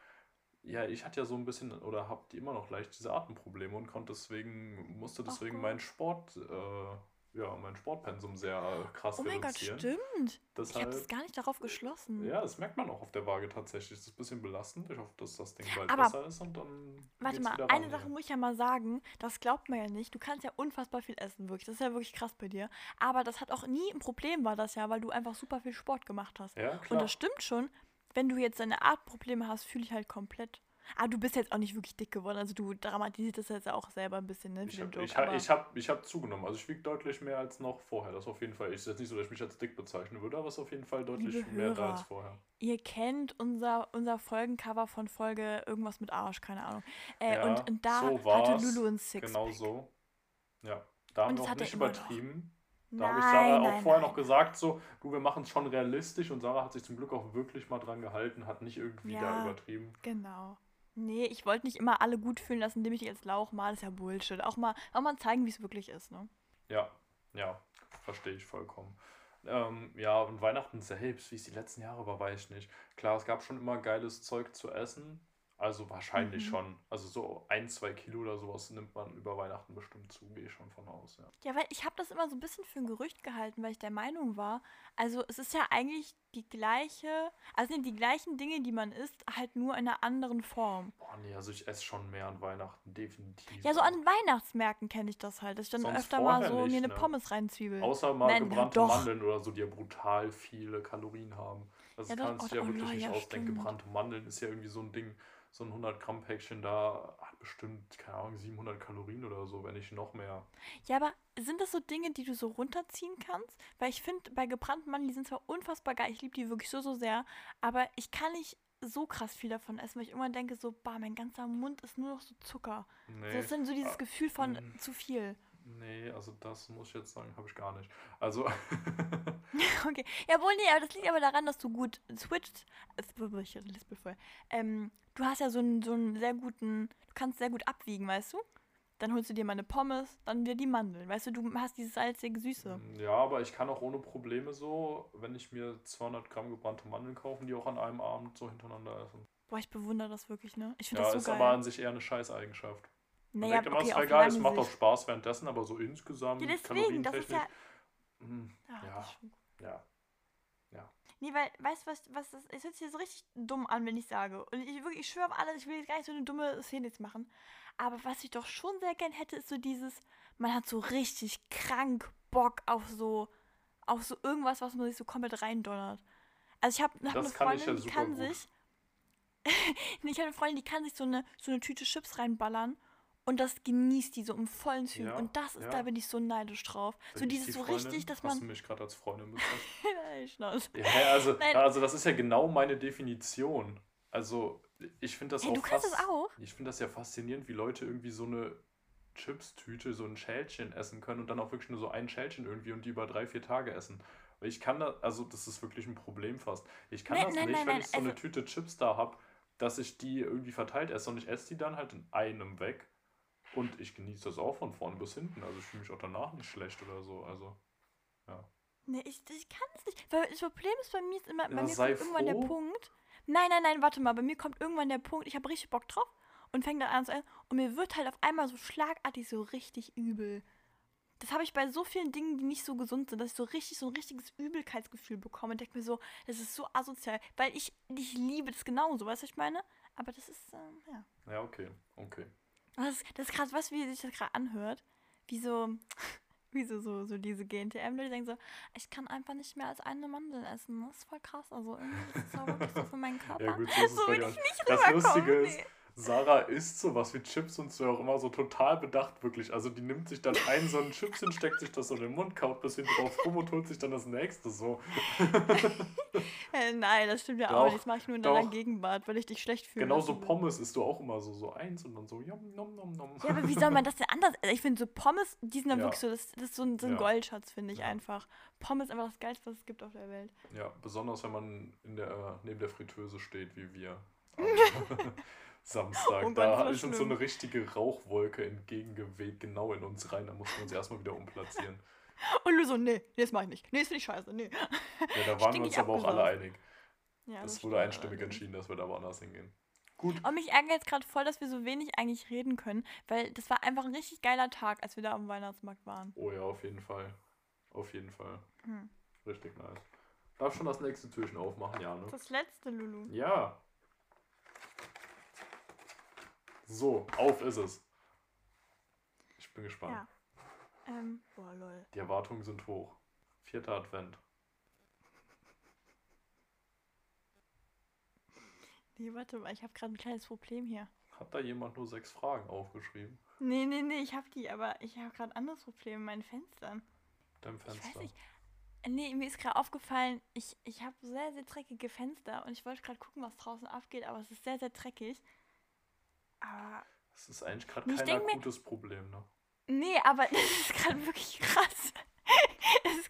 Ja, ich hatte ja so ein bisschen oder habe immer noch leicht diese Atemprobleme und konnte deswegen, musste deswegen meinen Sport, äh, ja, mein Sportpensum sehr äh, krass Oh mein Gott, reduzieren. stimmt. Ich habe Deshalb, das gar nicht darauf geschlossen. ja, das merkt man auch auf der Waage tatsächlich. Das ist ein bisschen belastend. Ich hoffe, dass das Ding bald Aber- besser ist und dann. Warte mal, wieder eine ran Sache muss ich ja mal sagen, das glaubt man ja nicht. Du kannst ja unfassbar viel essen, wirklich. Das ist ja wirklich krass bei dir. Aber das hat auch nie ein Problem, war das ja, weil du einfach super viel Sport gemacht hast. Ja, Und klar. das stimmt schon. Wenn du jetzt deine Artprobleme hast, fühle ich halt komplett. Aber du bist jetzt auch nicht wirklich dick geworden. Also du dramatisierst das jetzt auch selber ein bisschen, ne? Ich habe ich hab, aber- ich hab, ich hab zugenommen. Also ich wiege deutlich mehr als noch vorher. Das auf jeden Fall. Ich ist jetzt nicht so, dass ich mich als dick bezeichnen würde, aber es ist auf jeden Fall deutlich Liebe mehr da Hörer, als vorher. Ihr kennt unser, unser Folgencover von Folge irgendwas mit Arsch, keine Ahnung. Äh, Ja, und, und da so hatte. Lulu ein Sixpack. Genau so. Ja. Da haben Und wir auch nicht übertrieben. Da habe ich Nein, Sarah auch nein, vorher nein. noch gesagt, so, du, wir machen es schon realistisch und Sarah hat sich zum Glück auch wirklich mal dran gehalten, hat nicht irgendwie da Ja. übertrieben. Genau. Nee, ich wollte nicht immer alle gut fühlen lassen, indem ich die als Lauch mal. Das ist ja Bullshit. Auch mal, auch mal zeigen, wie es wirklich ist, ne? Ja, ja, verstehe ich vollkommen. Ähm, ja, und Weihnachten selbst, wie es die letzten Jahre war, weiß ich nicht. Klar, es gab schon immer geiles Zeug zu essen. Also wahrscheinlich Mhm. schon. Also so ein, zwei Kilo oder sowas nimmt man über Weihnachten bestimmt zu, gehe ich schon von aus, ja. Ja, weil ich habe das immer so ein bisschen für ein Gerücht gehalten, weil ich der Meinung war, also es ist ja eigentlich die gleiche, also sind die gleichen Dinge, die man isst, halt nur in einer anderen Form. Boah, nee, also ich esse schon mehr an Weihnachten, definitiv. Ja, so an Weihnachtsmärkten kenne ich das halt, dass ich dann Sonst öfter mal so mir nicht, eine ne? Pommes reinzwiebel. Außer mal Nein, ja, gebrannte doch. Mandeln oder so, die ja brutal viele Kalorien haben. Das Ja, doch, kannst du oh, ja oh, wirklich ja, nicht ausdenken. stimmt. Gebrannte Mandeln ist ja irgendwie so ein Ding, so ein 100 Gramm Päckchen da hat bestimmt, keine Ahnung, 700 Kalorien oder so, wenn nicht noch mehr. Ja, aber sind das so Dinge, die du so runterziehen kannst? Weil ich finde, bei gebrannten Mandeln, die sind zwar unfassbar geil, ich liebe die wirklich so, so sehr, aber ich kann nicht so krass viel davon essen, weil ich irgendwann denke so, bah, mein ganzer Mund ist nur noch so Zucker. So, Nee, das ist dann so dieses Ah, Gefühl von mm. zu viel. Nee, also das muss ich jetzt sagen, habe ich gar nicht. Also, <laughs> Okay. Ja, wohl, nee, aber das liegt aber daran, dass du gut switcht. äh, Ich lispel voll. Ähm, du hast ja so einen, so einen sehr guten, du kannst sehr gut abwiegen, weißt du? Dann holst du dir mal eine Pommes, dann wieder die Mandeln. Weißt du, du hast dieses salzige Süße. ja, aber ich kann auch ohne Probleme so, wenn ich mir 200 Gramm gebrannte Mandeln kaufe, die auch an einem Abend so hintereinander essen. Boah, ich bewundere das wirklich, ne? Ich finde Ja, das ist so aber geil. an sich eher eine Scheißeigenschaft. Naja, denkt immer, es okay, ist egal, es macht auch. Spaß währenddessen, aber so insgesamt, Ja, deswegen, das ist ja. hm, Ah, Ja. das gut. ja. Nee, weil, weißt du, was, was das, es hört sich jetzt so richtig dumm an, wenn ich sage. Und ich wirklich, ich schwöre auf alles, ich will jetzt gar nicht so eine dumme Szene jetzt machen. Aber was ich doch schon sehr gern hätte, ist so dieses, man hat so richtig krank Bock auf so, auf so irgendwas, was man sich so komplett reindonnert. Also ich habe hab eine Freundin, ja die kann gut. sich, <laughs> ich habe eine Freundin, die kann sich so eine, so eine Tüte Chips reinballern und das genießt die so im vollen Zügen. Ja, und das ist, ja. da bin ich so neidisch drauf. so Bin ich dieses die so Freundin? richtig, dass Hast du man... mich gerade als Freundin <laughs> bezeichnet? Ja, also, Nein. also das ist ja genau meine Definition. Also ich finde das Hey, auch du kannst das auch? Ich finde das ja faszinierend, wie Leute irgendwie so eine Chips-Tüte, so ein Schälchen essen können und dann auch wirklich nur so ein Schälchen irgendwie und die über drei, vier Tage essen. Weil ich kann das, also das ist wirklich ein Problem fast. Ich kann Nein, das nein, nicht, nein, wenn ich so eine also- Tüte Chips da habe, dass ich die irgendwie verteilt esse und ich esse die dann halt in einem weg. Und ich genieße das auch von vorne bis hinten. Also ich fühle mich auch danach nicht schlecht oder so. Also, ja. Nee, ich, ich kann es nicht. Weil das Problem ist bei mir, ist immer, bei Ja, mir sei kommt irgendwann der froh. Punkt. Nein, nein, nein, warte mal. Bei mir kommt irgendwann der Punkt, ich habe richtig Bock drauf und fängt dann an zu essen. Und mir wird halt auf einmal so schlagartig so richtig übel. Das habe ich bei so vielen Dingen, die nicht so gesund sind, dass ich so richtig so ein richtiges Übelkeitsgefühl bekomme und denke mir so, das ist so asozial. Weil ich, ich liebe das genauso, weißt du, was ich meine? Aber das ist, ähm, ja. Ja, okay. Okay. Das ist, das ist krass, du, wie sich das gerade anhört? Wie so, <laughs> wie so, so, so diese GNTM, die denken so, ich kann einfach nicht mehr als eine Mandel essen. Das ist voll krass. Also irgendwie ist das auch wirklich so für meinen Körper. Ja, gut, so <laughs> so will ich nicht Das rüberkommen. Lustige ist, nee. Sarah isst sowas wie Chips und so auch immer so total bedacht, wirklich. Also die nimmt sich dann ein so ein Chipschen, steckt sich das so in den Mund, kaut ein bisschen drauf rum und holt sich dann das nächste so. <laughs> Äh, nein, das stimmt ja Doch, auch nicht. Das mache ich nur in deiner. Gegenwart, weil ich dich schlecht fühle. Lassen will. Pommes isst du auch immer so, so eins und dann so yum, nom, nom, nom. Ja, aber wie soll man das denn anders? Also ich finde so Pommes, die sind dann Ja. wirklich so, das, das ist so ein, so ein Ja. Goldschatz, finde ich Ja. einfach. Pommes ist einfach das Geilste, was es gibt auf der Welt. Ja, besonders wenn man in der, neben der Fritteuse steht, wie wir. <laughs> <laughs> am Samstag. Oh da ist uns so eine richtige Rauchwolke entgegengeweht, genau in uns rein. Da mussten wir uns erstmal wieder umplatzieren. <laughs> Und du so, nee, nee, das mach ich nicht. Nee, das finde ich scheiße, nee. Ja, da <laughs> waren wir uns aber auch alle einig. Ja, Es das wurde einstimmig allerdings. entschieden, dass wir da woanders hingehen. Gut. Und mich ärgert jetzt gerade voll, dass wir so wenig eigentlich reden können, weil das war einfach ein richtig geiler Tag, als wir da am Weihnachtsmarkt waren. Oh ja, auf jeden Fall. Auf jeden Fall. Hm. Richtig nice. Darf schon das nächste Türchen aufmachen, ja, ne? Das letzte, Lulu. Ja. So, auf ist es. Ich bin gespannt. Ja. Ähm, boah, lol. Die Erwartungen sind hoch. Vierter Advent. Nee, warte mal, ich habe gerade ein kleines Problem hier. Hat da jemand nur sechs Fragen aufgeschrieben? Nee, nee, nee, ich habe die, aber ich habe gerade ein anderes Problem mit meinen Fenstern. Deinem Ich weiß Fenster. nicht. Nee, mir ist gerade aufgefallen, ich, ich habe sehr, sehr dreckige Fenster und ich wollte gerade gucken, was draußen abgeht, aber es ist sehr, sehr dreckig. Aber, Das ist eigentlich gerade kein akutes Problem, ne? nee, aber <laughs> das ist gerade wirklich krass.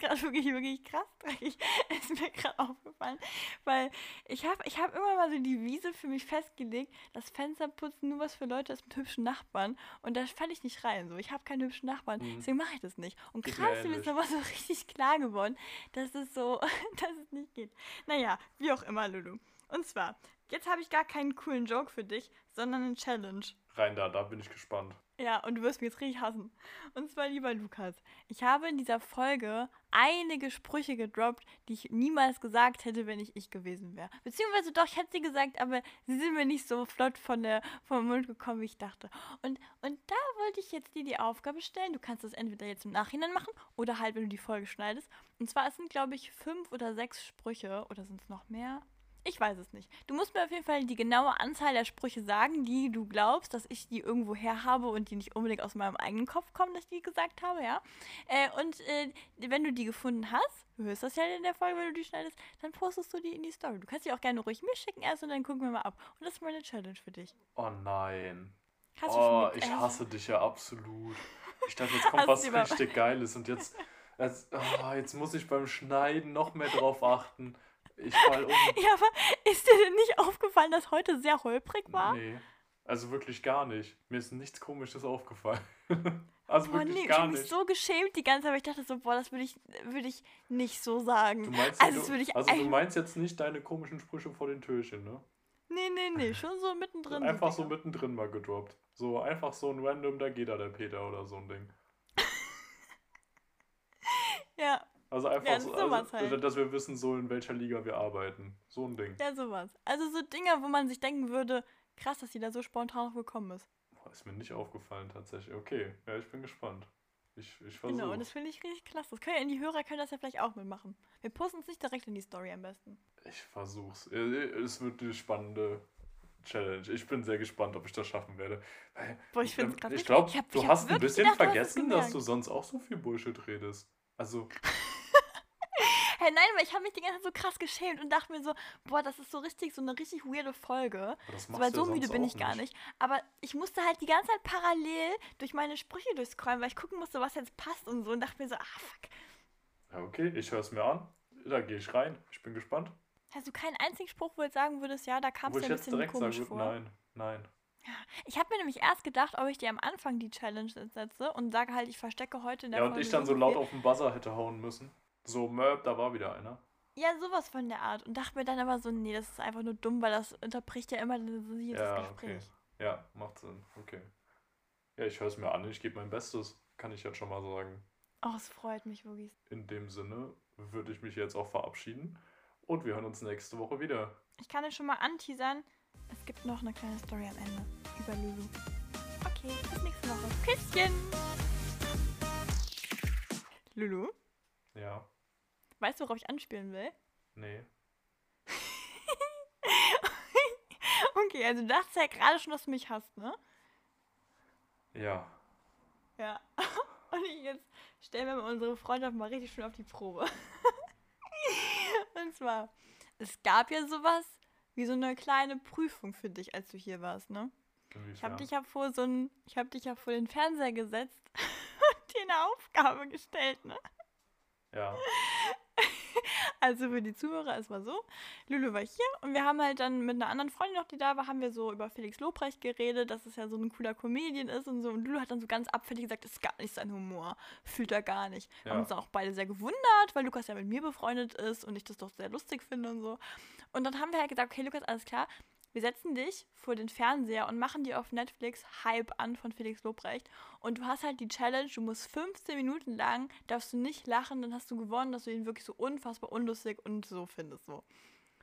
Gerade wirklich, wirklich krass dreckig. <laughs> Ist mir gerade aufgefallen. Weil ich habe ich hab immer mal so die Wiese für mich festgelegt, dass Fensterputzen nur was für Leute ist mit hübschen Nachbarn. Und da falle ich nicht rein. So. Ich habe keine hübschen Nachbarn. Mhm. Deswegen mache ich das nicht. Und krass, mir ist aber so <laughs> richtig klar geworden, dass es so, <laughs> dass es nicht geht. Naja, wie auch immer, Lulu. Und zwar, jetzt habe ich gar keinen coolen Joke für dich, sondern eine Challenge. Rein da, da bin ich gespannt. Ja, und du wirst mich jetzt richtig hassen. Und zwar, lieber Lukas, ich habe in dieser Folge einige Sprüche gedroppt, die ich niemals gesagt hätte, wenn ich ich gewesen wäre. Beziehungsweise doch, ich hätte sie gesagt, aber sie sind mir nicht so flott von der, vom Mund gekommen, wie ich dachte. Und, und da wollte ich jetzt dir die Aufgabe stellen. Du kannst das entweder jetzt im Nachhinein machen oder halt, wenn du die Folge schneidest. Und zwar, es sind, glaube ich, fünf oder sechs Sprüche. Oder sind es noch mehr? Ich weiß es nicht. Du musst mir auf jeden Fall die genaue Anzahl der Sprüche sagen, die du glaubst, dass ich die irgendwo her habe und die nicht unbedingt aus meinem eigenen Kopf kommen, dass ich die gesagt habe, ja. Äh, und äh, wenn du die gefunden hast, du hörst das ja in der Folge, wenn du die schneidest, dann postest du die in die Story. Du kannst die auch gerne ruhig mir schicken erst und dann gucken wir mal ab. Und das ist meine Challenge für dich. Oh nein. Hast du oh, ich hasse dich ja absolut. Ich dachte, jetzt <laughs> kommt was richtig Geiles und jetzt, jetzt, oh, jetzt muss ich beim Schneiden noch mehr drauf achten. Ich fall um. <laughs> Ja, aber ist dir denn nicht aufgefallen, dass heute sehr holprig war? Nee. Also wirklich gar nicht. Mir ist nichts Komisches aufgefallen. <laughs> also Boah, wirklich nee, ich gar habe mich nicht. so geschämt die ganze Zeit, weil ich dachte so, boah, das würde ich, würde ich nicht so sagen. Du meinst, Also, du, ich also du ein- meinst jetzt nicht deine komischen Sprüche vor den Türchen, ne? Nee, nee, nee, <laughs> schon so mittendrin. einfach so Dinger. mittendrin mal gedroppt. So einfach so ein random, da geht da der Peter oder so ein Ding. Ja, Also einfach Ja, so, also, halt. dass wir wissen, so in welcher Liga wir arbeiten. So ein Ding. ja, sowas. Also so Dinge, wo man sich denken würde, krass, dass die da so spontan noch gekommen ist. Boah, ist mir nicht aufgefallen tatsächlich. Okay, ja, ich bin gespannt. Ich, ich versuche. Genau, und das finde ich richtig klasse. Das können ja, die Hörer können das ja vielleicht auch mitmachen. Wir posten es nicht direkt in die Story am besten. Ich versuch's. Äh, Es wird eine spannende Challenge. Ich bin sehr gespannt, ob ich das schaffen werde. Weil, Boah, ich find's ähm, grad ich glaube, du hast ein bisschen es vergessen, dass du sonst auch so viel Bullshit redest. Also, <laughs> Hey, nein, aber ich habe mich die ganze Zeit so krass geschämt und dachte mir so, boah, das ist so richtig, so eine richtig weirde Folge. So, weil ja so müde bin ich gar nicht. Aber ich musste halt die ganze Zeit parallel durch meine Sprüche durchscrollen, weil ich gucken musste, was jetzt passt und so und dachte mir so, ah, fuck. Ja, okay, ich höre es mir an. Da gehe ich rein. Ich bin gespannt. Hast du keinen einzigen Spruch, wo du jetzt sagen würdest, ja, da kam es dir ein jetzt bisschen direkt komisch sagen vor? nein, nein. Ich habe mir nämlich erst gedacht, ob ich dir am Anfang die Challenge setze und sage halt, ich verstecke heute in der Ja, und Folge ich dann so laut auf den Buzzer hätte hauen müssen. So, Möb, da war wieder einer. Ja, sowas von der Art. Und dachte mir dann aber so, nee, das ist einfach nur dumm, weil das unterbricht ja immer das Ja, okay. Gespräch. Ja, macht Sinn. Okay. Ja, ich höre es mir an. Ich gebe mein Bestes. Kann ich jetzt schon mal sagen. Oh, es freut mich wirklich. In dem Sinne würde ich mich jetzt auch verabschieden. Und wir hören uns nächste Woche wieder. Ich kann es schon mal anteasern. Es gibt noch eine kleine Story am Ende über Lulu. Okay, bis nächste Woche. Küsschen! Lulu, Ja, weißt du, worauf ich anspielen will? nee. <laughs> Okay, also du dachtest ja gerade schon, dass du mich hast, ne? Ja. Ja. <laughs> Und ich jetzt stellen wir mal unsere Freundschaft mal richtig schön auf die Probe. <laughs> Und zwar, es gab ja sowas wie so eine kleine Prüfung für dich, als du hier warst, ne? Ich habe dich ja vor so ein, ich habe dich ja vor den Fernseher gesetzt <laughs> und dir eine Aufgabe gestellt, ne? Ja. Also für die Zuhörer erstmal so. Lulu war hier und wir haben halt dann mit einer anderen Freundin noch, die da war, haben wir so über Felix Lobrecht geredet, dass es ja so ein cooler Comedian ist und so. Und Lulu hat dann so ganz abfällig gesagt, das ist gar nicht sein Humor. Fühlt er gar nicht. Wir haben Ja. uns dann auch beide sehr gewundert, weil Lukas ja mit mir befreundet ist und ich das doch sehr lustig finde und so. Und dann haben wir halt gesagt, okay, Lukas, alles klar. Wir setzen dich vor den Fernseher und machen dir auf Netflix Hype an von Felix Lobrecht. Und du hast halt die Challenge, du musst 15 Minuten lang, darfst du nicht lachen, dann hast du gewonnen, dass du ihn wirklich so unfassbar unlustig und so findest. So.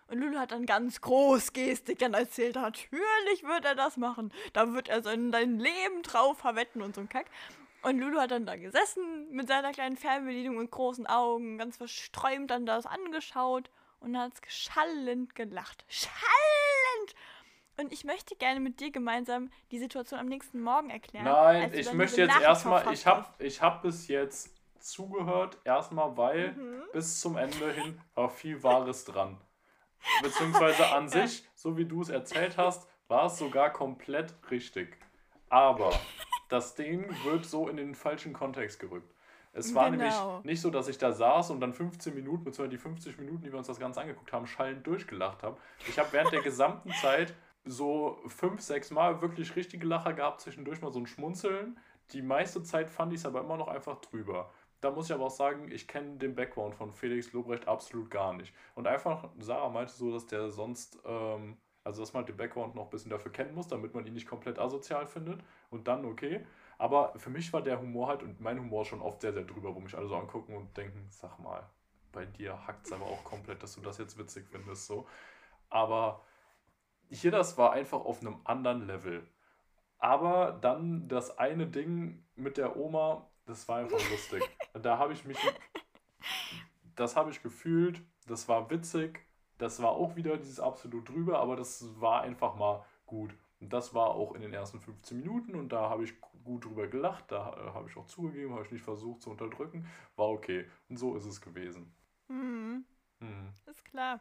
Und Lulu hat dann ganz groß Gestik dann erzählt, natürlich wird er das machen. Da wird er sein, sein Leben drauf verwetten und so ein Kack. Und Lulu hat dann da gesessen mit seiner kleinen Fernbedienung und großen Augen, ganz versträumt dann das angeschaut und hat schallend gelacht. Schallend! Und ich möchte gerne mit dir gemeinsam die Situation am nächsten Morgen erklären. Nein, ich möchte jetzt Nachricht erstmal, ich habe ich hab bis jetzt zugehört, erstmal, weil Mhm. bis zum Ende hin war viel Wahres dran. Beziehungsweise an Ja. <laughs> sich, so wie du es erzählt hast, war es sogar komplett richtig. Aber das Ding wird so in den falschen Kontext gerückt. Es war Genau. nämlich nicht so, dass ich da saß und dann 15 Minuten, beziehungsweise die 50 Minuten, die wir uns das Ganze angeguckt haben, schallend durchgelacht habe. Ich habe während der gesamten Zeit so fünf, sechs Mal wirklich richtige Lacher gehabt, zwischendurch mal so ein Schmunzeln. Die meiste Zeit fand ich es aber immer noch einfach drüber. Da muss ich aber auch sagen, ich kenne den Background von Felix Lobrecht absolut gar nicht. Und einfach, Sarah meinte so, dass der sonst, ähm, also dass man den Background noch ein bisschen dafür kennen muss, damit man ihn nicht komplett asozial findet. Und dann okay. Aber für mich war der Humor halt und mein Humor schon oft sehr, sehr drüber, wo mich alle so angucken und denken, sag mal, bei dir hackt es aber auch komplett, dass du das jetzt witzig findest. So. Aber hier, das war einfach auf einem anderen Level. Aber dann das eine Ding mit der Oma, das war einfach <laughs> lustig. Da habe ich mich, das habe ich gefühlt, das war witzig, das war auch wieder dieses absolut drüber, aber das war einfach mal gut. Und das war auch in den ersten 15 Minuten und da habe ich gut drüber gelacht, da äh, habe ich auch zugegeben, habe ich nicht versucht zu unterdrücken, war okay. Und so ist es gewesen. Hm, Hm. ist klar.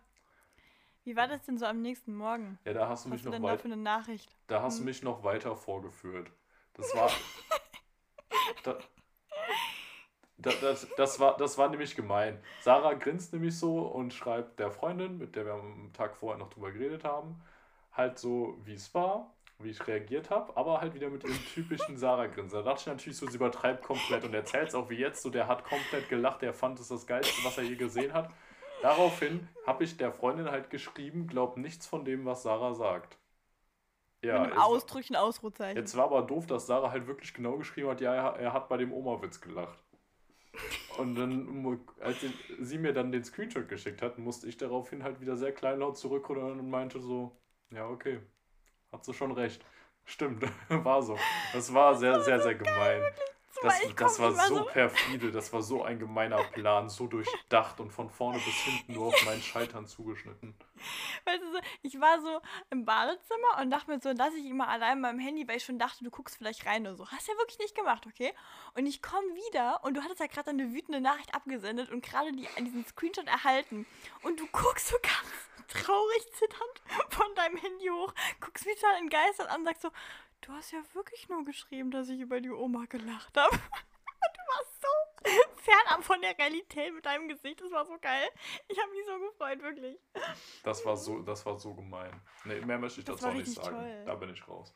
Wie war das denn so am nächsten Morgen? Ja, da hast du mich hast du noch denn da für eine Nachricht? da hast du Hm. mich noch weiter vorgeführt. Das <laughs> war, da, da, das, das, war, das war nämlich gemein. Sarah grinst nämlich so und schreibt der Freundin, mit der wir am Tag vorher noch drüber geredet haben, halt so, wie es war, wie ich reagiert habe, aber halt wieder mit ihrem typischen Sarah-Grinsen. Da dachte ich natürlich so, sie übertreibt komplett und erzählt es auch wie jetzt, so der hat komplett gelacht, der fand es das Geilste, was er je gesehen hat. Daraufhin habe ich der Freundin halt geschrieben, glaub nichts von dem, was Sarah sagt. Mit einem Ausdrückchen Ausrufzeichen. Jetzt war aber doof, dass Sarah halt wirklich genau geschrieben hat, ja, er, er hat bei dem Oma-Witz gelacht. Und dann, als sie- sie mir dann den Screenshot geschickt hat, musste ich daraufhin halt wieder sehr kleinlaut zurückrudern und meinte so, ja, okay, hat sie schon recht. Stimmt, <laughs> war so. Das war sehr, sehr, sehr gemein. Das, das war so so- perfide, das war so ein gemeiner Plan, so durchdacht und von vorne bis hinten nur auf meinen Scheitern zugeschnitten. Weißt du, so, ich war so im Badezimmer und dachte mir so, lass ich ihn mal allein beim Handy, weil ich schon dachte, du guckst vielleicht rein oder so. Hast ja wirklich nicht gemacht, okay? Und ich komme wieder und du hattest ja gerade eine wütende Nachricht abgesendet und gerade die, diesen Screenshot erhalten. Und du guckst so ganz traurig zitternd von deinem Handy hoch, guckst mich dann entgeistert an und sagst so, du hast ja wirklich nur geschrieben, dass ich über die Oma gelacht habe. <laughs> Du warst so fernab von der Realität mit deinem Gesicht. Das war so geil. Ich habe mich so gefreut, wirklich. Das war so, das war so gemein. Nee, mehr möchte ich Das dazu auch nicht sagen. toll. Da bin ich raus.